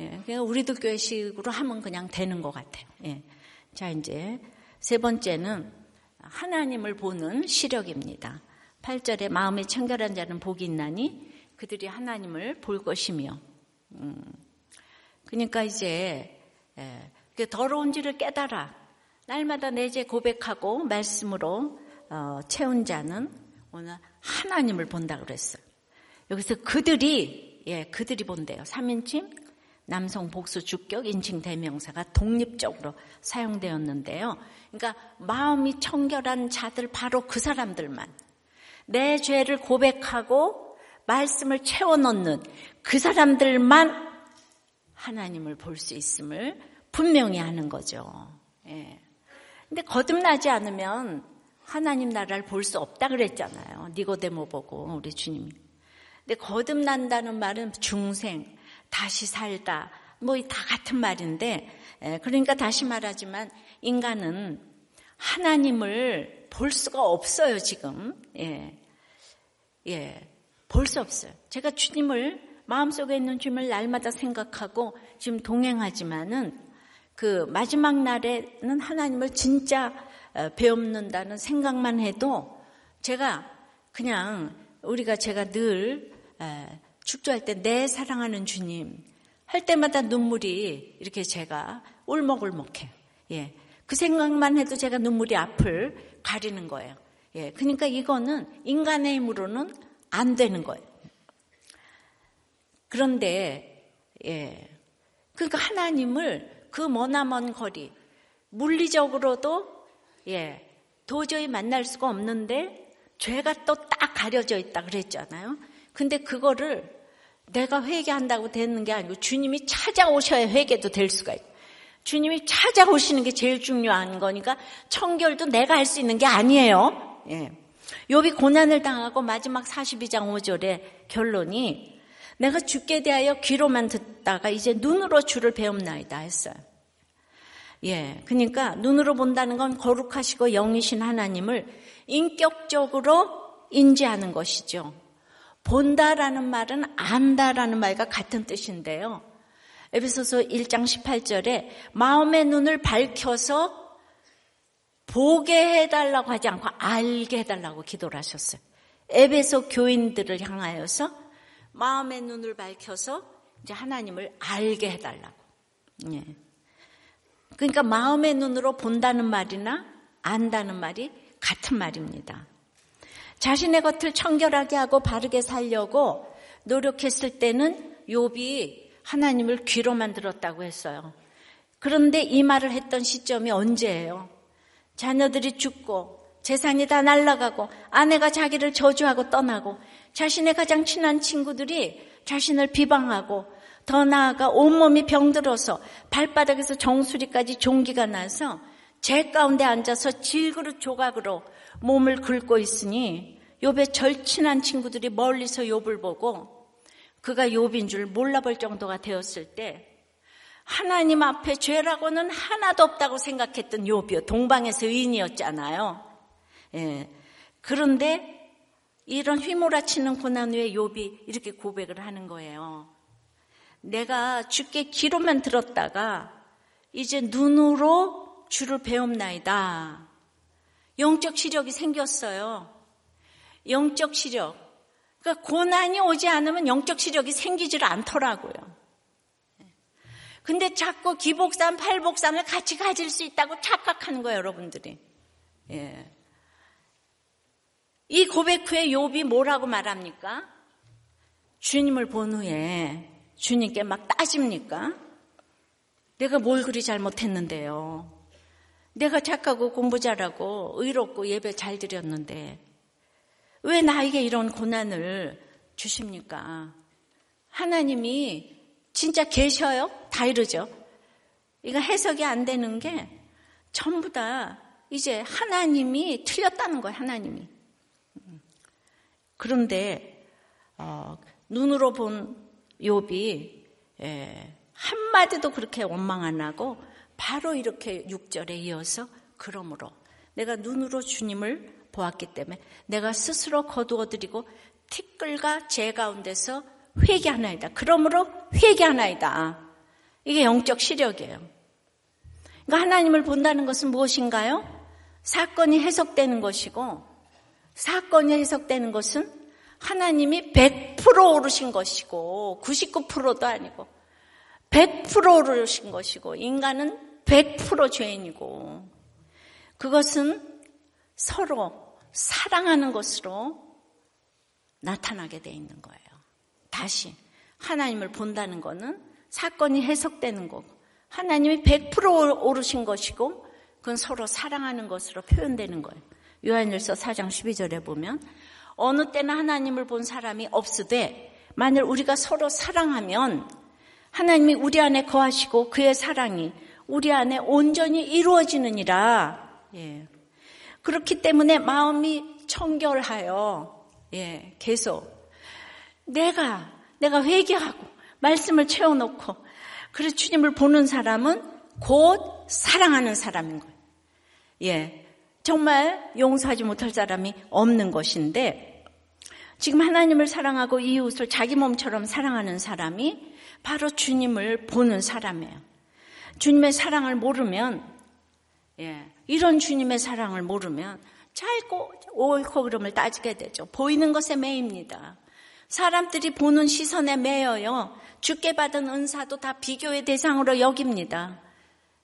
예, 그냥 우리도 교회식으로 하면 그냥 되는 것 같아요. 예. 자, 이제 세 번째는 하나님을 보는 시력입니다. 8절에 마음이 청결한 자는 복이 있나니 그들이 하나님을 볼 것이며. 음, 그러니까 이제 예, 그 더러운지를 깨달아 날마다 내죄 고백하고 말씀으로 어, 채운 자는 오늘 하나님을 본다 그랬어요. 여기서 그들이 예 그들이 본대요. 3인칭 남성 복수 주격 인칭 대명사가 독립적으로 사용되었는데요. 그러니까 마음이 청결한 자들 바로 그 사람들만 내 죄를 고백하고 말씀을 채워 넣는 그 사람들만 하나님을 볼 수 있음을 분명히 하는 거죠. 예. 근데 거듭나지 않으면 하나님 나라를 볼 수 없다 그랬잖아요. 니고데모 보고 우리 주님이. 근데 거듭난다는 말은 중생, 다시 살다, 뭐 다 같은 말인데, 예, 그러니까 다시 말하지만 인간은 하나님을 볼 수가 없어요, 지금. 예. 예. 볼 수 없어요. 제가 주님을, 마음속에 있는 주님을 날마다 생각하고 지금 동행하지만은 그 마지막 날에는 하나님을 진짜 어, 배움는다는 생각만 해도 제가 그냥 우리가 제가 늘 축조할 때 내 사랑하는 주님 할 때마다 눈물이 이렇게 제가 울먹울먹해요. 예. 그 생각만 해도 제가 눈물이 앞을 가리는 거예요. 예. 그러니까 이거는 인간의 힘으로는 안 되는 거예요. 그런데 예. 그러니까 하나님을 그 머나먼 거리, 물리적으로도 예, 도저히 만날 수가 없는데 죄가 또 딱 가려져 있다 그랬잖아요. 근데 그거를 내가 회개한다고 되는 게 아니고 주님이 찾아오셔야 회개도 될 수가 있고 주님이 찾아오시는 게 제일 중요한 거니까 청결도 내가 할 수 있는 게 아니에요. 예. 욥이 고난을 당하고 마지막 42장 5절의 결론이 내가 죽게 대하여 귀로만 듣다가 이제 눈으로 주를 배움나이다 했어요. 예. 그러니까 눈으로 본다는 건 거룩하시고 영이신 하나님을 인격적으로 인지하는 것이죠. 본다라는 말은 안다라는 말과 같은 뜻인데요. 에베소서 1장 18절에 마음의 눈을 밝혀서 보게 해달라고 하지 않고 알게 해달라고 기도를 하셨어요. 에베소 교인들을 향하여서 마음의 눈을 밝혀서 이제 하나님을 알게 해달라고. 예. 그러니까 마음의 눈으로 본다는 말이나 안다는 말이 같은 말입니다. 자신의 것을 청결하게 하고 바르게 살려고 노력했을 때는 욥이 하나님을 귀로만 들었다고 했어요. 그런데 이 말을 했던 시점이 언제예요? 자녀들이 죽고 재산이 다 날아가고 아내가 자기를 저주하고 떠나고 자신의 가장 친한 친구들이 자신을 비방하고 더 나아가 온몸이 병들어서 발바닥에서 정수리까지 종기가 나서 제 가운데 앉아서 질그릇 조각으로 몸을 긁고 있으니 욥의 절친한 친구들이 멀리서 욥을 보고 그가 욥인 줄 몰라볼 정도가 되었을 때 하나님 앞에 죄라고는 하나도 없다고 생각했던 욥이요. 동방에서 의인이었잖아요. 예. 그런데 이런 휘몰아치는 고난 후에 욥이 이렇게 고백을 하는 거예요. 내가 주께 귀로만 들었다가 이제 눈으로 주를 배움나이다. 영적 시력이 생겼어요. 영적 시력. 그러니까 고난이 오지 않으면 영적 시력이 생기질 않더라고요. 근데 자꾸 기복산, 팔복산을 같이 가질 수 있다고 착각하는 거예요, 여러분들이. 예. 이 고백 후에 욥이 뭐라고 말합니까? 주님을 본 후에 주님께 막 따집니까? 내가 뭘 그리 잘못했는데요. 내가 착하고 공부 잘하고 의롭고 예배 잘 드렸는데 왜 나에게 이런 고난을 주십니까? 하나님이 진짜 계셔요? 다 이러죠. 이거 해석이 안 되는 게 전부 다 이제 하나님이 틀렸다는 거예요, 하나님이. 그런데 어, 눈으로 본 욥이 예, 한마디도 그렇게 원망 안 하고 바로 이렇게 6절에 이어서 그러므로 내가 눈으로 주님을 보았기 때문에 내가 스스로 거두어드리고 티끌과 제 가운데서 회개하나이다. 그러므로 회개하나이다. 이게 영적 시력이에요. 그러니까 하나님을 본다는 것은 무엇인가요? 사건이 해석되는 것이고 사건이 해석되는 것은 하나님이 100% 오르신 것이고 99%도 아니고 100% 오르신 것이고 인간은 100% 죄인이고 그것은 서로 사랑하는 것으로 나타나게 돼 있는 거예요. 다시 하나님을 본다는 것은 사건이 해석되는 거고 하나님이 100% 오르신 것이고 그건 서로 사랑하는 것으로 표현되는 거예요. 요한일서 4장 12절에 보면 어느 때나 하나님을 본 사람이 없으되 만일 우리가 서로 사랑하면 하나님이 우리 안에 거하시고 그의 사랑이 우리 안에 온전히 이루어지느니라. 예. 그렇기 때문에 마음이 청결하여 예, 계속 내가 내가 회개하고 말씀을 채워놓고 그래서 주님을 보는 사람은 곧 사랑하는 사람인 거예요. 예. 정말 용서하지 못할 사람이 없는 것인데 지금 하나님을 사랑하고 이웃을 자기 몸처럼 사랑하는 사람이 바로 주님을 보는 사람이에요. 주님의 사랑을 모르면 예, 이런 주님의 사랑을 모르면 짧고 옳고 그름을 따지게 되죠. 보이는 것에 매입니다. 사람들이 보는 시선에 매여요. 죽게 받은 은사도 다 비교의 대상으로 여깁니다.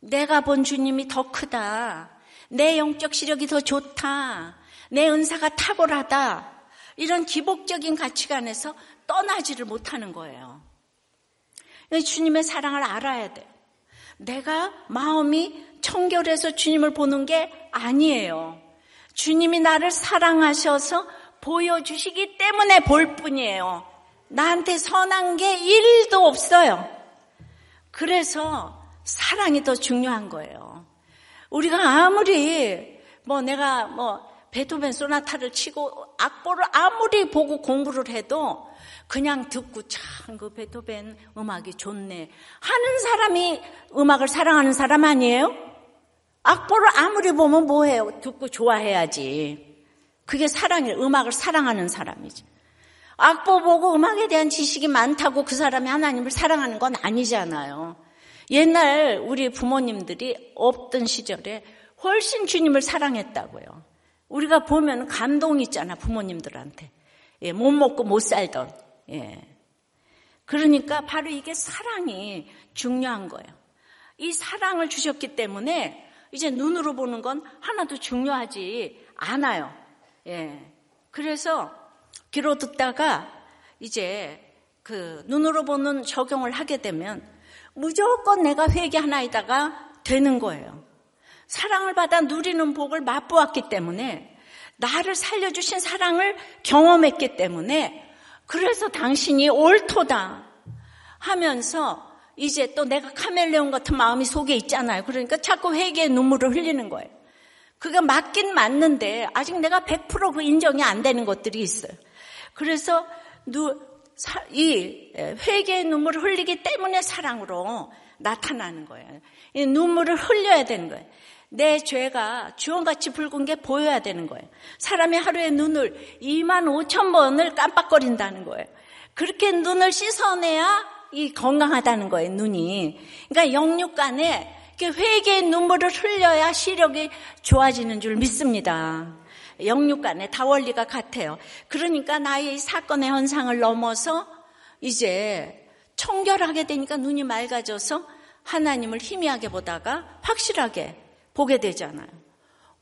내가 본 주님이 더 크다. 내 영적 시력이 더 좋다. 내 은사가 탁월하다. 이런 기복적인 가치관에서 떠나지를 못하는 거예요. 주님의 사랑을 알아야 돼요. 내가 마음이 청결해서 주님을 보는 게 아니에요. 주님이 나를 사랑하셔서 보여주시기 때문에 볼 뿐이에요. 나한테 선한 게 1도 없어요. 그래서 사랑이 더 중요한 거예요. 우리가 아무리 뭐 내가 뭐 베토벤 소나타를 치고 악보를 아무리 보고 공부를 해도 그냥 듣고 참 그 베토벤 음악이 좋네 하는 사람이 음악을 사랑하는 사람 아니에요? 악보를 아무리 보면 뭐해요? 듣고 좋아해야지. 그게 사랑이 음악을 사랑하는 사람이지. 악보 보고 음악에 대한 지식이 많다고 그 사람이 하나님을 사랑하는 건 아니잖아요. 옛날 우리 부모님들이 없던 시절에 훨씬 주님을 사랑했다고요. 우리가 보면 감동이 있잖아, 부모님들한테. 예, 못 먹고 못 살던. 예. 그러니까 바로 이게 사랑이 중요한 거예요. 이 사랑을 주셨기 때문에 이제 눈으로 보는 건 하나도 중요하지 않아요. 예. 그래서 귀로 듣다가 이제 그 눈으로 보는 적용을 하게 되면 무조건 내가 회개 하나에다가 되는 거예요. 사랑을 받아 누리는 복을 맛보았기 때문에 나를 살려주신 사랑을 경험했기 때문에 그래서 당신이 옳도다 하면서 이제 또 내가 카멜레온 같은 마음이 속에 있잖아요. 그러니까 자꾸 회개의 눈물을 흘리는 거예요. 그게 맞긴 맞는데 아직 내가 100%그 인정이 안 되는 것들이 있어요. 그래서 이 회개의 눈물을 흘리기 때문에 사랑으로 나타나는 거예요. 이 눈물을 흘려야 되는 거예요. 내 죄가 주원같이 붉은 게 보여야 되는 거예요. 사람이 하루에 눈을 2만 5천 번을 깜빡거린다는 거예요. 그렇게 눈을 씻어내야 이 건강하다는 거예요, 눈이. 그러니까 영육간에 회개의 눈물을 흘려야 시력이 좋아지는 줄 믿습니다. 영육 간에 다 원리가 같아요. 그러니까 나의 사건의 현상을 넘어서 이제 청결하게 되니까 눈이 맑아져서 하나님을 희미하게 보다가 확실하게 보게 되잖아요.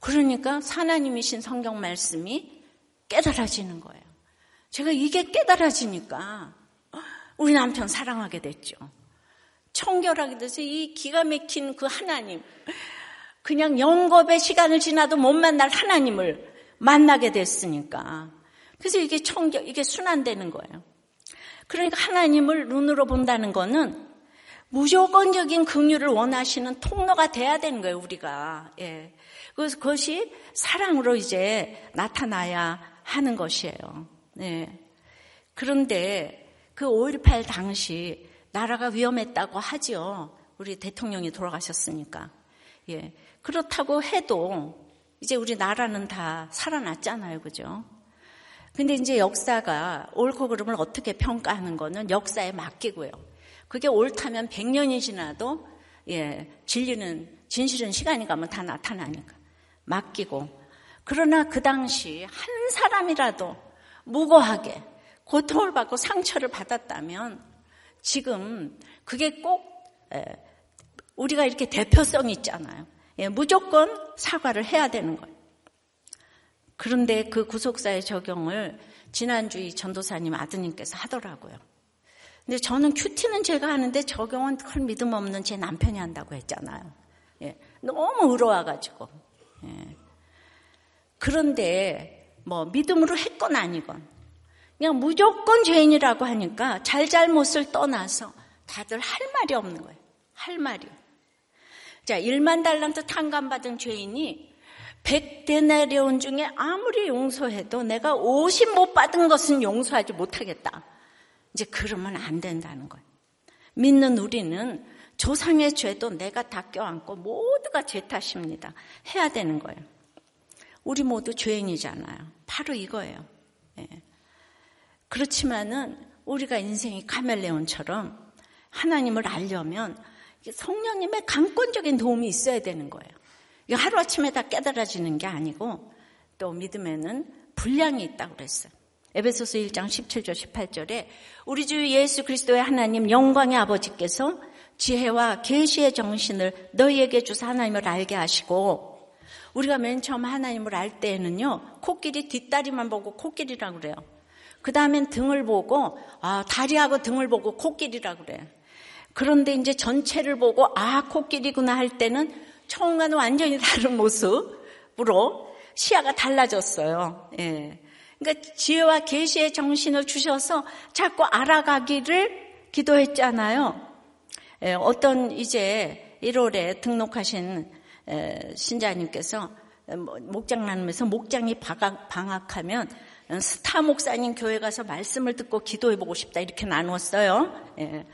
그러니까 하나님이신 성경 말씀이 깨달아지는 거예요. 제가 이게 깨달아지니까 우리 남편 사랑하게 됐죠. 청결하게 돼서 이 기가 막힌 그 하나님, 그냥 영겁의 시간을 지나도 못 만날 하나님을 만나게 됐으니까. 그래서 이게 청결, 이게 순환되는 거예요. 그러니까 하나님을 눈으로 본다는 거는 무조건적인 긍휼을 원하시는 통로가 돼야 되는 거예요, 우리가. 예. 그래서 그것이 사랑으로 이제 나타나야 하는 것이에요. 네. 그런데 그 5.18 당시 나라가 위험했다고 하죠. 우리 대통령이 돌아가셨으니까. 예. 그렇다고 해도 이제 우리 나라는 다 살아났잖아요. 그죠? 근데 이제 역사가 옳고 그름을 어떻게 평가하는 거는 역사에 맡기고요. 그게 옳다면 100년이 지나도 예, 진리는 진실은 시간이 가면 다 나타나니까 맡기고 그러나 그 당시 한 사람이라도 무고하게 고통을 받고 상처를 받았다면 지금 그게 꼭 예, 우리가 이렇게 대표성이 있잖아요. 예, 무조건 사과를 해야 되는 거예요. 그런데 그 구속사의 적용을 지난주에 전도사님 아드님께서 하더라고요. 근데 저는 큐티는 제가 하는데 적용은 큰 믿음 없는 제 남편이 한다고 했잖아요. 예, 너무 의로워가지고. 예. 그런데 뭐 믿음으로 했건 아니건 그냥 무조건 죄인이라고 하니까 잘잘못을 떠나서 다들 할 말이 없는 거예요. 할 말이. 자, 1만 달란트 탕감받은 죄인이 100데나리온 중에 아무리 용서해도 내가 50 못 받은 것은 용서하지 못하겠다. 이제 그러면 안 된다는 거예요. 믿는 우리는 조상의 죄도 내가 다 껴안고 모두가 죄 탓입니다. 해야 되는 거예요. 우리 모두 죄인이잖아요. 바로 이거예요. 예. 그렇지만은 우리가 인생이 카멜레온처럼 하나님을 알려면 성령님의 강권적인 도움이 있어야 되는 거예요. 이게 하루아침에 다 깨달아지는 게 아니고 또 믿음에는 분량이 있다고 그랬어요. 에베소서 1장 17절 18절에 우리 주 예수 그리스도의 하나님 영광의 아버지께서 지혜와 계시의 정신을 너희에게 주사 하나님을 알게 하시고 우리가 맨 처음 하나님을 알 때에는요 코끼리 뒷다리만 보고 코끼리라고 그래요. 그 다음엔 등을 보고 아 다리하고 등을 보고 코끼리라고 그래요. 그런데 이제 전체를 보고 아 코끼리구나 할 때는 처음과는 완전히 다른 모습으로 시야가 달라졌어요. 예. 그러니까 지혜와 계시의 정신을 주셔서 자꾸 알아가기를 기도했잖아요. 예, 어떤 이제 1월에 등록하신 신자님께서 뭐 목장 나누면서 목장이 방학하면 스타 목사님 교회 가서 말씀을 듣고 기도해보고 싶다 이렇게 나누었어요. 예.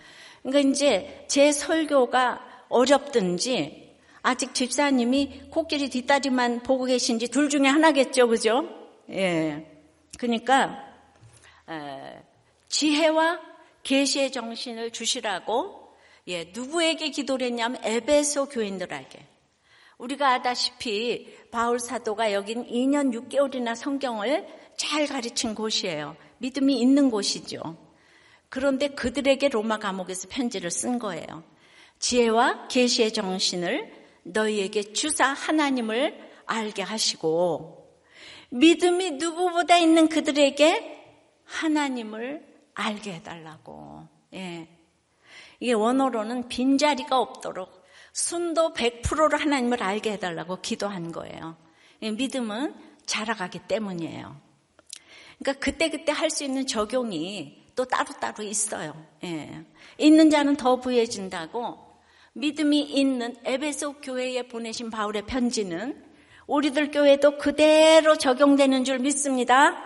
그러니까 이제 제 설교가 어렵든지 아직 집사님이 코끼리 뒷다리만 보고 계신지 둘 중에 하나겠죠, 그죠? 예. 그러니까 지혜와 계시의 정신을 주시라고 예, 누구에게 기도를 했냐면 에베소 교인들에게. 우리가 아다시피 바울 사도가 여긴 2년 6개월이나 성경을 잘 가르친 곳이에요. 믿음이 있는 곳이죠. 그런데 그들에게 로마 감옥에서 편지를 쓴 거예요. 지혜와 계시의 정신을 너희에게 주사 하나님을 알게 하시고 믿음이 누구보다 있는 그들에게 하나님을 알게 해달라고. 예. 이게 원어로는 빈자리가 없도록 순도 100%로 하나님을 알게 해달라고 기도한 거예요. 예, 믿음은 자라가기 때문이에요. 그러니까 그때그때 할 수 있는 적용이 또 따로따로 있어요. 예. 있는 자는 더 부해진다고 믿음이 있는 에베소 교회에 보내신 바울의 편지는 우리들 교회도 그대로 적용되는 줄 믿습니다.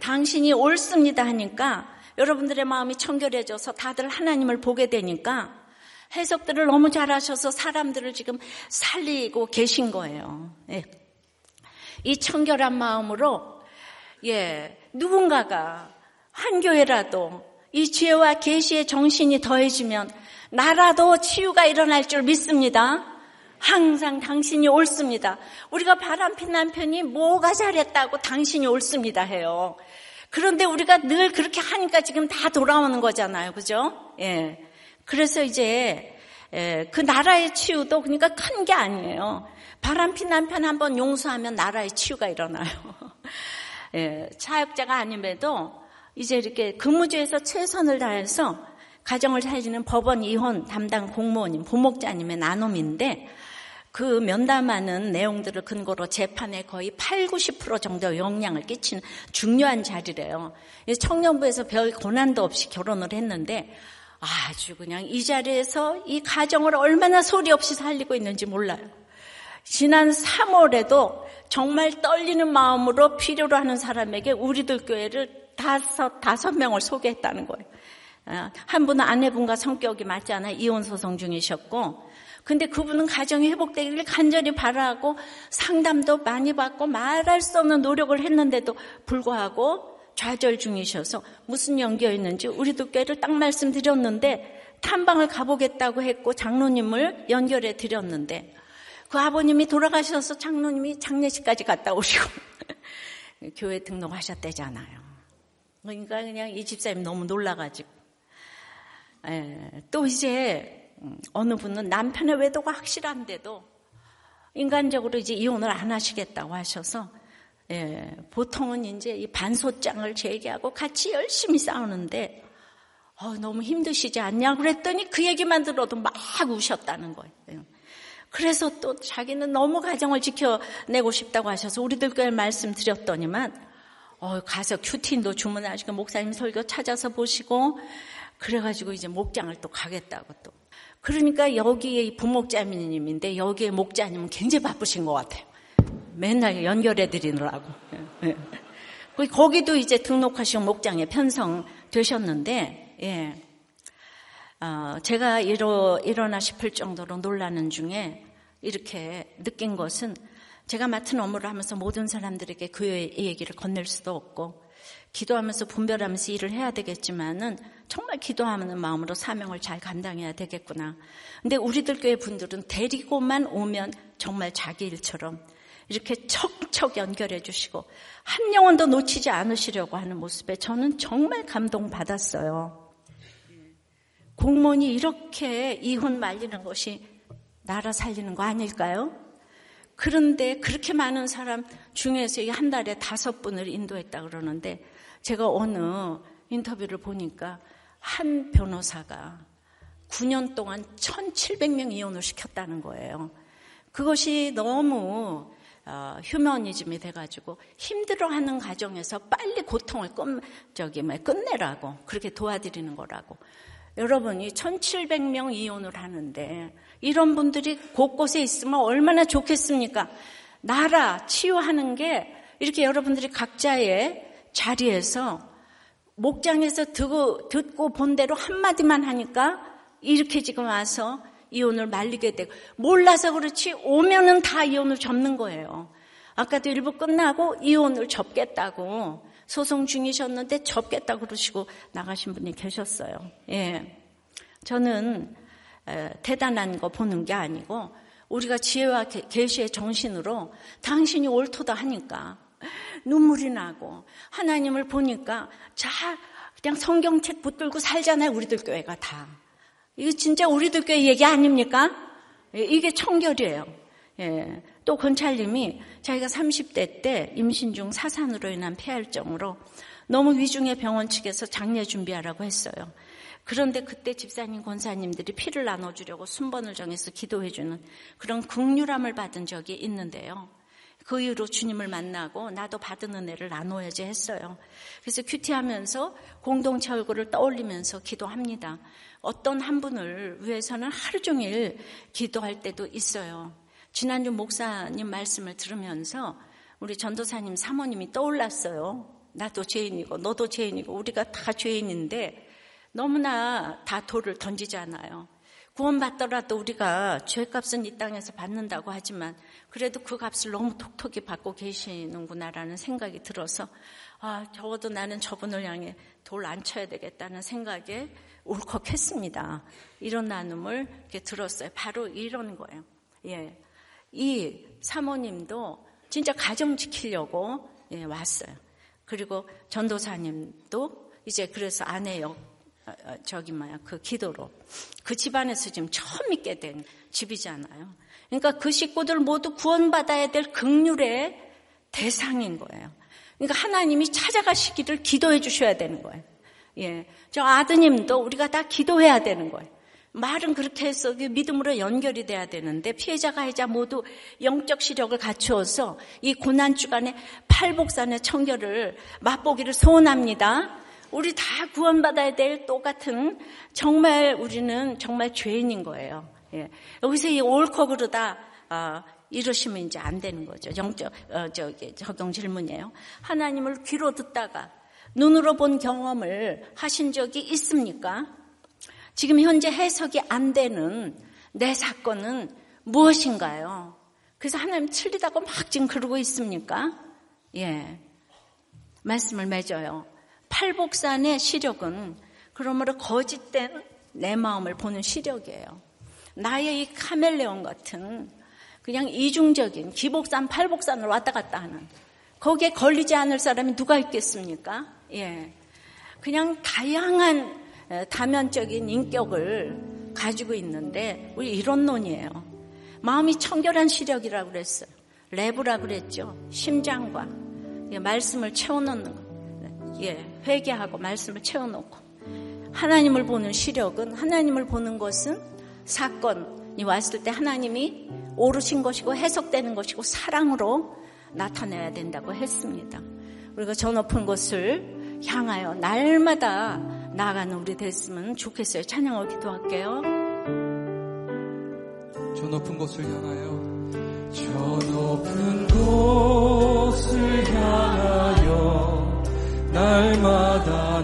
당신이 옳습니다 하니까 여러분들의 마음이 청결해져서 다들 하나님을 보게 되니까 해석들을 너무 잘하셔서 사람들을 지금 살리고 계신 거예요. 예. 이 청결한 마음으로 예 누군가가 한 교회라도 이 지혜와 계시의 정신이 더해지면 나라도 치유가 일어날 줄 믿습니다. 항상 당신이 옳습니다. 우리가 바람핀 남편이 뭐가 잘했다고 당신이 옳습니다 해요. 그런데 우리가 늘 그렇게 하니까 지금 다 돌아오는 거잖아요. 그죠? 예. 그래서 이제 예, 그 나라의 치유도 그러니까 큰 게 아니에요. 바람핀 남편 한 번 용서하면 나라의 치유가 일어나요. 예, 차역자가 아님에도 이제 이렇게 근무지에서 최선을 다해서 가정을 살리는 법원 이혼 담당 공무원님, 부목자님의 나눔인데 그 면담하는 내용들을 근거로 재판에 거의 8, 90% 정도 영향을 끼치는 중요한 자리래요. 청년부에서 별 고난도 없이 결혼을 했는데 아주 그냥 이 자리에서 이 가정을 얼마나 소리 없이 살리고 있는지 몰라요. 지난 3월에도 정말 떨리는 마음으로 필요로 하는 사람에게 우리들 교회를 다섯, 다섯 명을 소개했다는 거예요. 아, 한 분은 아내분과 성격이 맞지 않아 이혼 소송 중이셨고 근데 그분은 가정이 회복되기를 간절히 바라고 상담도 많이 받고 말할 수 없는 노력을 했는데도 불구하고 좌절 중이셔서 무슨 연기였는지 우리도 꾀를 딱 말씀드렸는데 탐방을 가보겠다고 했고 장로님을 연결해 드렸는데 그 아버님이 돌아가셔서 장로님이 장례식까지 갔다 오시고 교회 등록하셨대잖아요. 그러니까 그냥 이 집사님 너무 놀라가지고 예, 또 이제 음, 어느 분은 남편의 외도가 확실한데도 인간적으로 이제 이혼을 안 하시겠다고 하셔서 예, 보통은 이제 이 반소장을 제기하고 같이 열심히 싸우는데 어, 너무 힘드시지 않냐 그랬더니 그 얘기만 들어도 막 우셨다는 거예요. 예. 그래서 또 자기는 너무 가정을 지켜내고 싶다고 하셔서 우리들 교회 말씀드렸더니만 어, 가서 큐틴도 주문하시고 목사님 설교 찾아서 보시고 그래가지고 이제 목장을 또 가겠다고 또 그러니까 여기에 부목자님인데 여기에 목자님은 굉장히 바쁘신 것 같아요. 맨날 연결해 드리느라고. 예. 거기도 이제 등록하신 목장에 편성 되셨는데, 예. 어, 제가 일어, 일어나 싶을 정도로 놀라는 중에 이렇게 느낀 것은 제가 맡은 업무를 하면서 모든 사람들에게 그 얘기를 건넬 수도 없고 기도하면서 분별하면서 일을 해야 되겠지만은 정말 기도하는 마음으로 사명을 잘 감당해야 되겠구나. 근데 우리들 교회 분들은 데리고만 오면 정말 자기 일처럼 이렇게 척척 연결해 주시고 한 영혼도 놓치지 않으시려고 하는 모습에 저는 정말 감동받았어요. 공무원이 이렇게 이혼 말리는 것이 나라 살리는 거 아닐까요? 그런데 그렇게 많은 사람 중에서 한 달에 다섯 분을 인도했다 그러는데 제가 어느 인터뷰를 보니까 한 변호사가 9년 동안 1,700명 이혼을 시켰다는 거예요. 그것이 너무 어, 휴머니즘이 돼가지고 힘들어하는 가정에서 빨리 고통을 끝, 저기 뭐 끝내라고 그렇게 도와드리는 거라고. 여러분이 1,700명 이혼을 하는데 이런 분들이 곳곳에 있으면 얼마나 좋겠습니까? 나라 치유하는 게 이렇게 여러분들이 각자의 자리에서 목장에서 듣고, 듣고 본 대로 한마디만 하니까 이렇게 지금 와서 이혼을 말리게 되고 몰라서 그렇지 오면은 다 이혼을 접는 거예요. 아까도 일부 끝나고 이혼을 접겠다고 소송 중이셨는데 접겠다 그러시고 나가신 분이 계셨어요. 예. 저는 대단한 거 보는 게 아니고 우리가 지혜와 계시의 정신으로 당신이 옳도다 하니까 눈물이 나고 하나님을 보니까 자 그냥 성경책 붙들고 살잖아요. 우리들 교회가 다. 이거 진짜 우리들 교회 얘기 아닙니까? 예, 이게 청결이에요. 예. 또 권찰님이 자기가 30대 때 임신 중 사산으로 인한 폐활증으로 너무 위중해 병원 측에서 장례 준비하라고 했어요. 그런데 그때 집사님 권사님들이 피를 나눠주려고 순번을 정해서 기도해주는 그런 극률함을 받은 적이 있는데요. 그 이후로 주님을 만나고 나도 받은 은혜를 나눠야지 했어요. 그래서 큐티하면서 공동체 얼굴을 떠올리면서 기도합니다. 어떤 한 분을 위해서는 하루 종일 기도할 때도 있어요. 지난주 목사님 말씀을 들으면서 우리 전도사님 사모님이 떠올랐어요. 나도 죄인이고 너도 죄인이고 우리가 다 죄인인데 너무나 다 돌을 던지잖아요. 구원받더라도 우리가 죄값은 이 땅에서 받는다고 하지만 그래도 그 값을 너무 톡톡히 받고 계시는구나라는 생각이 들어서 아 적어도 나는 저분을 향해 돌 안 쳐야 되겠다는 생각에 울컥했습니다. 이런 나눔을 이렇게 들었어요. 바로 이런 거예요. 예. 이 사모님도 진짜 가정 지키려고 예, 왔어요. 그리고 전도사님도 이제 그래서 아내 역 저기 뭐야 그 기도로 그 집안에서 지금 처음 믿게 된 집이잖아요. 그러니까 그 식구들 모두 구원받아야 될 극률의 대상인 거예요. 그러니까 하나님이 찾아가시기를 기도해 주셔야 되는 거예요. 예. 저 아드님도 우리가 다 기도해야 되는 거예요. 말은 그렇게 해서 믿음으로 연결이 돼야 되는데 피해자 가 해자 모두 영적 시력을 갖추어서 이 고난 주간에 팔복산의 청결을 맛보기를 소원합니다. 우리 다 구원받아야 될 똑같은 정말 우리는 정말 죄인인 거예요. 예. 여기서 이 옳고 그르다 어, 이러시면 이제 안 되는 거죠. 영적 어, 저기 적용 질문이에요. 하나님을 귀로 듣다가 눈으로 본 경험을 하신 적이 있습니까? 지금 현재 해석이 안 되는 내 사건은 무엇인가요? 그래서 하나님 틀리다고 막 지금 그러고 있습니까? 예. 말씀을 맺어요. 팔복산의 시력은 그러므로 거짓된 내 마음을 보는 시력이에요. 나의 이 카멜레온 같은 그냥 이중적인 기복산, 팔복산을 왔다 갔다 하는 거기에 걸리지 않을 사람이 누가 있겠습니까? 예. 그냥 다양한 다면적인 인격을 가지고 있는데 우리 이론론이에요. 마음이 청결한 시력이라고 그랬어요. 레브라 그랬죠. 심장과 말씀을 채워넣는 거. 예, 회개하고 말씀을 채워놓고 하나님을 보는 시력은 하나님을 보는 것은 사건이 왔을 때 하나님이 오르신 것이고 해석되는 것이고 사랑으로 나타내야 된다고 했습니다. 우리가 저 높은 곳을 향하여 날마다 나아가는 우리 됐으면 좋겠어요. 찬양을 기도할게요. 저 높은 곳을 향하여 저 높은 곳을 향하여 날마다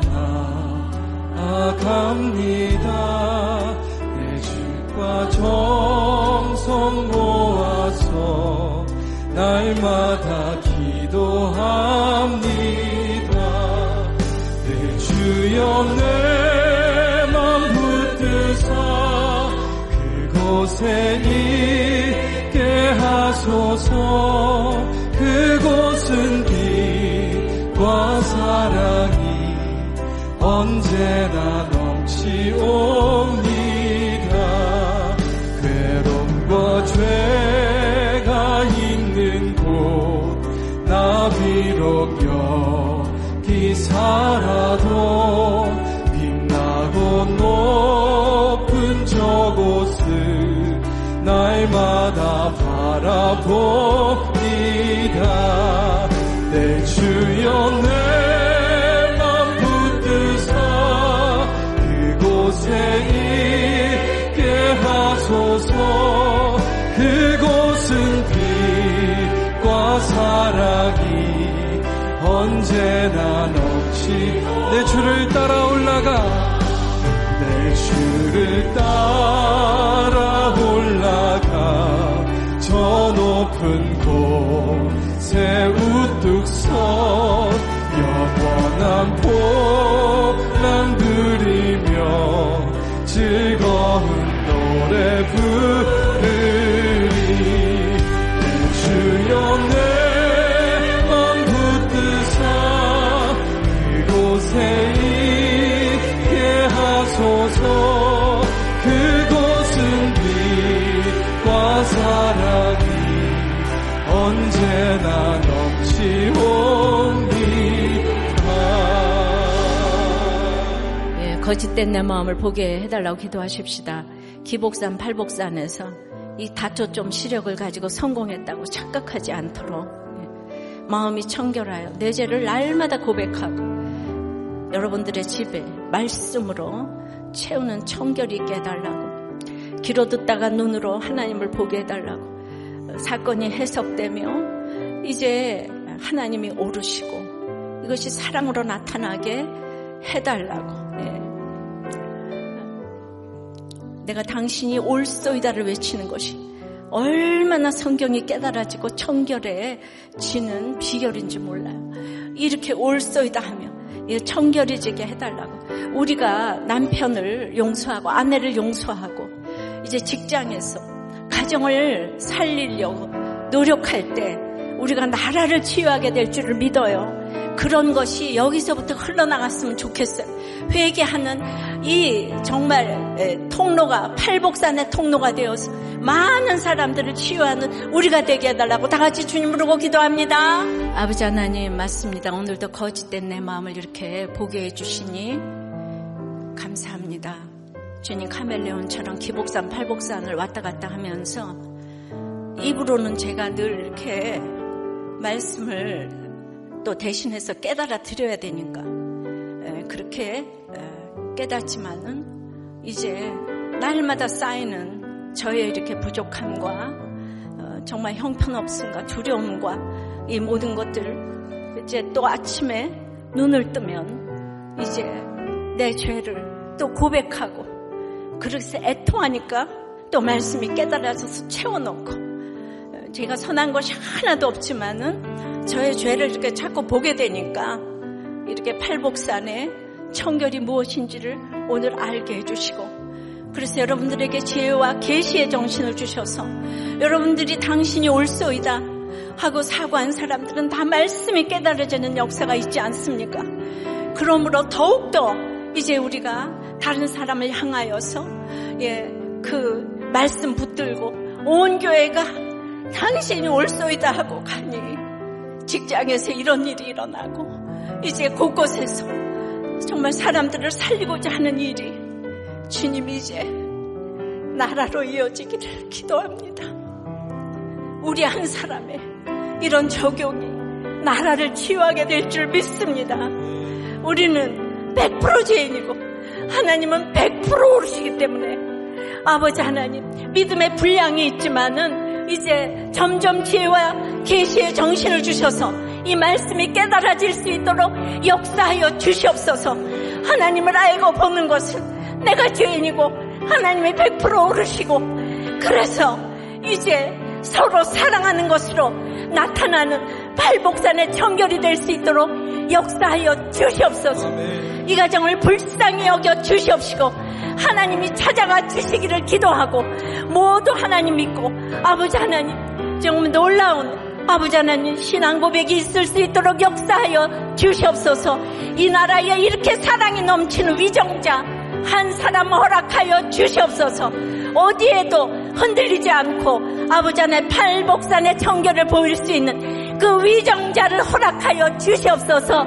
나아갑니다. 내 주과 정성 모아서 날마다 기도합니다. 내 주여 내맘 붙드사 그곳에 있게 하소서 그곳은 빛과 사랑이 언제나 넘치옵니다. 괴로움과 죄가 있는 곳 나 비록 여기 살아도 빛나고 높은 저곳을 날마다 바라봅 언제나 넘치 내 주를 따라 올라가 내 주를 따라 올라가. 저 높은 곳에 우뚝 서 영원 거 짓된 내 마음을 보게 해달라고 기도하십시다. 기복산 팔복산에서 이 다초 좀 시력을 가지고 성공했다고 착각하지 않도록 예. 마음이 청결하여 내 죄를 날마다 고백하고 여러분들의 집에 말씀으로 채우는 청결이 있게 해달라고 귀로 듣다가 눈으로 하나님을 보게 해달라고 사건이 해석되며 이제 하나님이 오르시고 이것이 사랑으로 나타나게 해달라고 내가 당신이 올소이다를 외치는 것이 얼마나 성경이 깨달아지고 청결해지는 비결인지 몰라요. 이렇게 올소이다 하며 청결해지게 해달라고. 우리가 남편을 용서하고 아내를 용서하고 이제 직장에서 가정을 살리려고 노력할 때 우리가 나라를 치유하게 될 줄을 믿어요. 그런 것이 여기서부터 흘러나갔으면 좋겠어요. 회개하는 이 정말 통로가 팔복산의 통로가 되어서 많은 사람들을 치유하는 우리가 되게 해달라고 다 같이 주님 부르고 기도합니다. 아버지 하나님 맞습니다. 오늘도 거짓된 내 마음을 이렇게 보게 해주시니 감사합니다. 주님 카멜레온처럼 기복산 팔복산을 왔다 갔다 하면서 입으로는 제가 늘 이렇게 말씀을 또 대신해서 깨달아 드려야 되니까. 그렇게 깨닫지만은 이제 날마다 쌓이는 저의 이렇게 부족함과 어, 정말 형편없음과 두려움과 이 모든 것들 이제 또 아침에 눈을 뜨면 이제 내 죄를 또 고백하고 그렇게 애통하니까 또 말씀이 깨달아져서 채워놓고 어, 제가 선한 것이 하나도 없지만은 저의 죄를 이렇게 자꾸 보게 되니까 이렇게 팔복산의 청결이 무엇인지를 오늘 알게 해주시고 그래서 여러분들에게 지혜와 계시의 정신을 주셔서 여러분들이 당신이 올소이다 하고 사과한 사람들은 다 말씀이 깨달아지는 역사가 있지 않습니까? 그러므로 더욱더 이제 우리가 다른 사람을 향하여서 예, 그 말씀 붙들고 온 교회가 당신이 올소이다 하고 가니 직장에서 이런 일이 일어나고 이제 곳곳에서 정말 사람들을 살리고자 하는 일이 주님 이제 나라로 이어지기를 기도합니다. 우리 한 사람의 이런 적용이 나라를 치유하게 될 줄 믿습니다. 우리는 100% 죄인이고 하나님은 100% 오르시기 때문에 아버지 하나님 믿음의 분량이 있지만은 이제 점점 지혜와 계시의 정신을 주셔서 이 말씀이 깨달아질 수 있도록 역사하여 주시옵소서. 하나님을 알고 보는 것은 내가 죄인이고 하나님이 100% 오르시고 그래서 이제 서로 사랑하는 것으로 나타나는 팔복산의 청결이 될 수 있도록 역사하여 주시옵소서. 이 가정을 불쌍히 여겨 주시옵시고 하나님이 찾아가 주시기를 기도하고 모두 하나님 믿고 아버지 하나님 정말 놀라운 아버지 하나님 신앙 고백이 있을 수 있도록 역사하여 주시옵소서. 이 나라에 이렇게 사랑이 넘치는 위정자 한 사람 허락하여 주시옵소서. 어디에도 흔들리지 않고 아버지 하나님 팔복산의 청결을 보일 수 있는 그 위정자를 허락하여 주시옵소서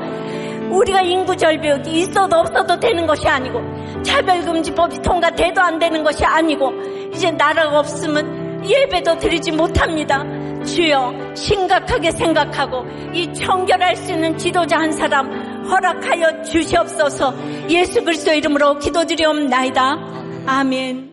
우리가 인구 절벽이 있어도 없어도 되는 것이 아니고 차별금지법이 통과돼도 안 되는 것이 아니고 이제 나라가 없으면 예배도 드리지 못합니다. 주여 심각하게 생각하고 이 청결할 수 있는 지도자 한 사람 허락하여 주시옵소서 예수 그리스도 이름으로 기도드리옵나이다. 아멘.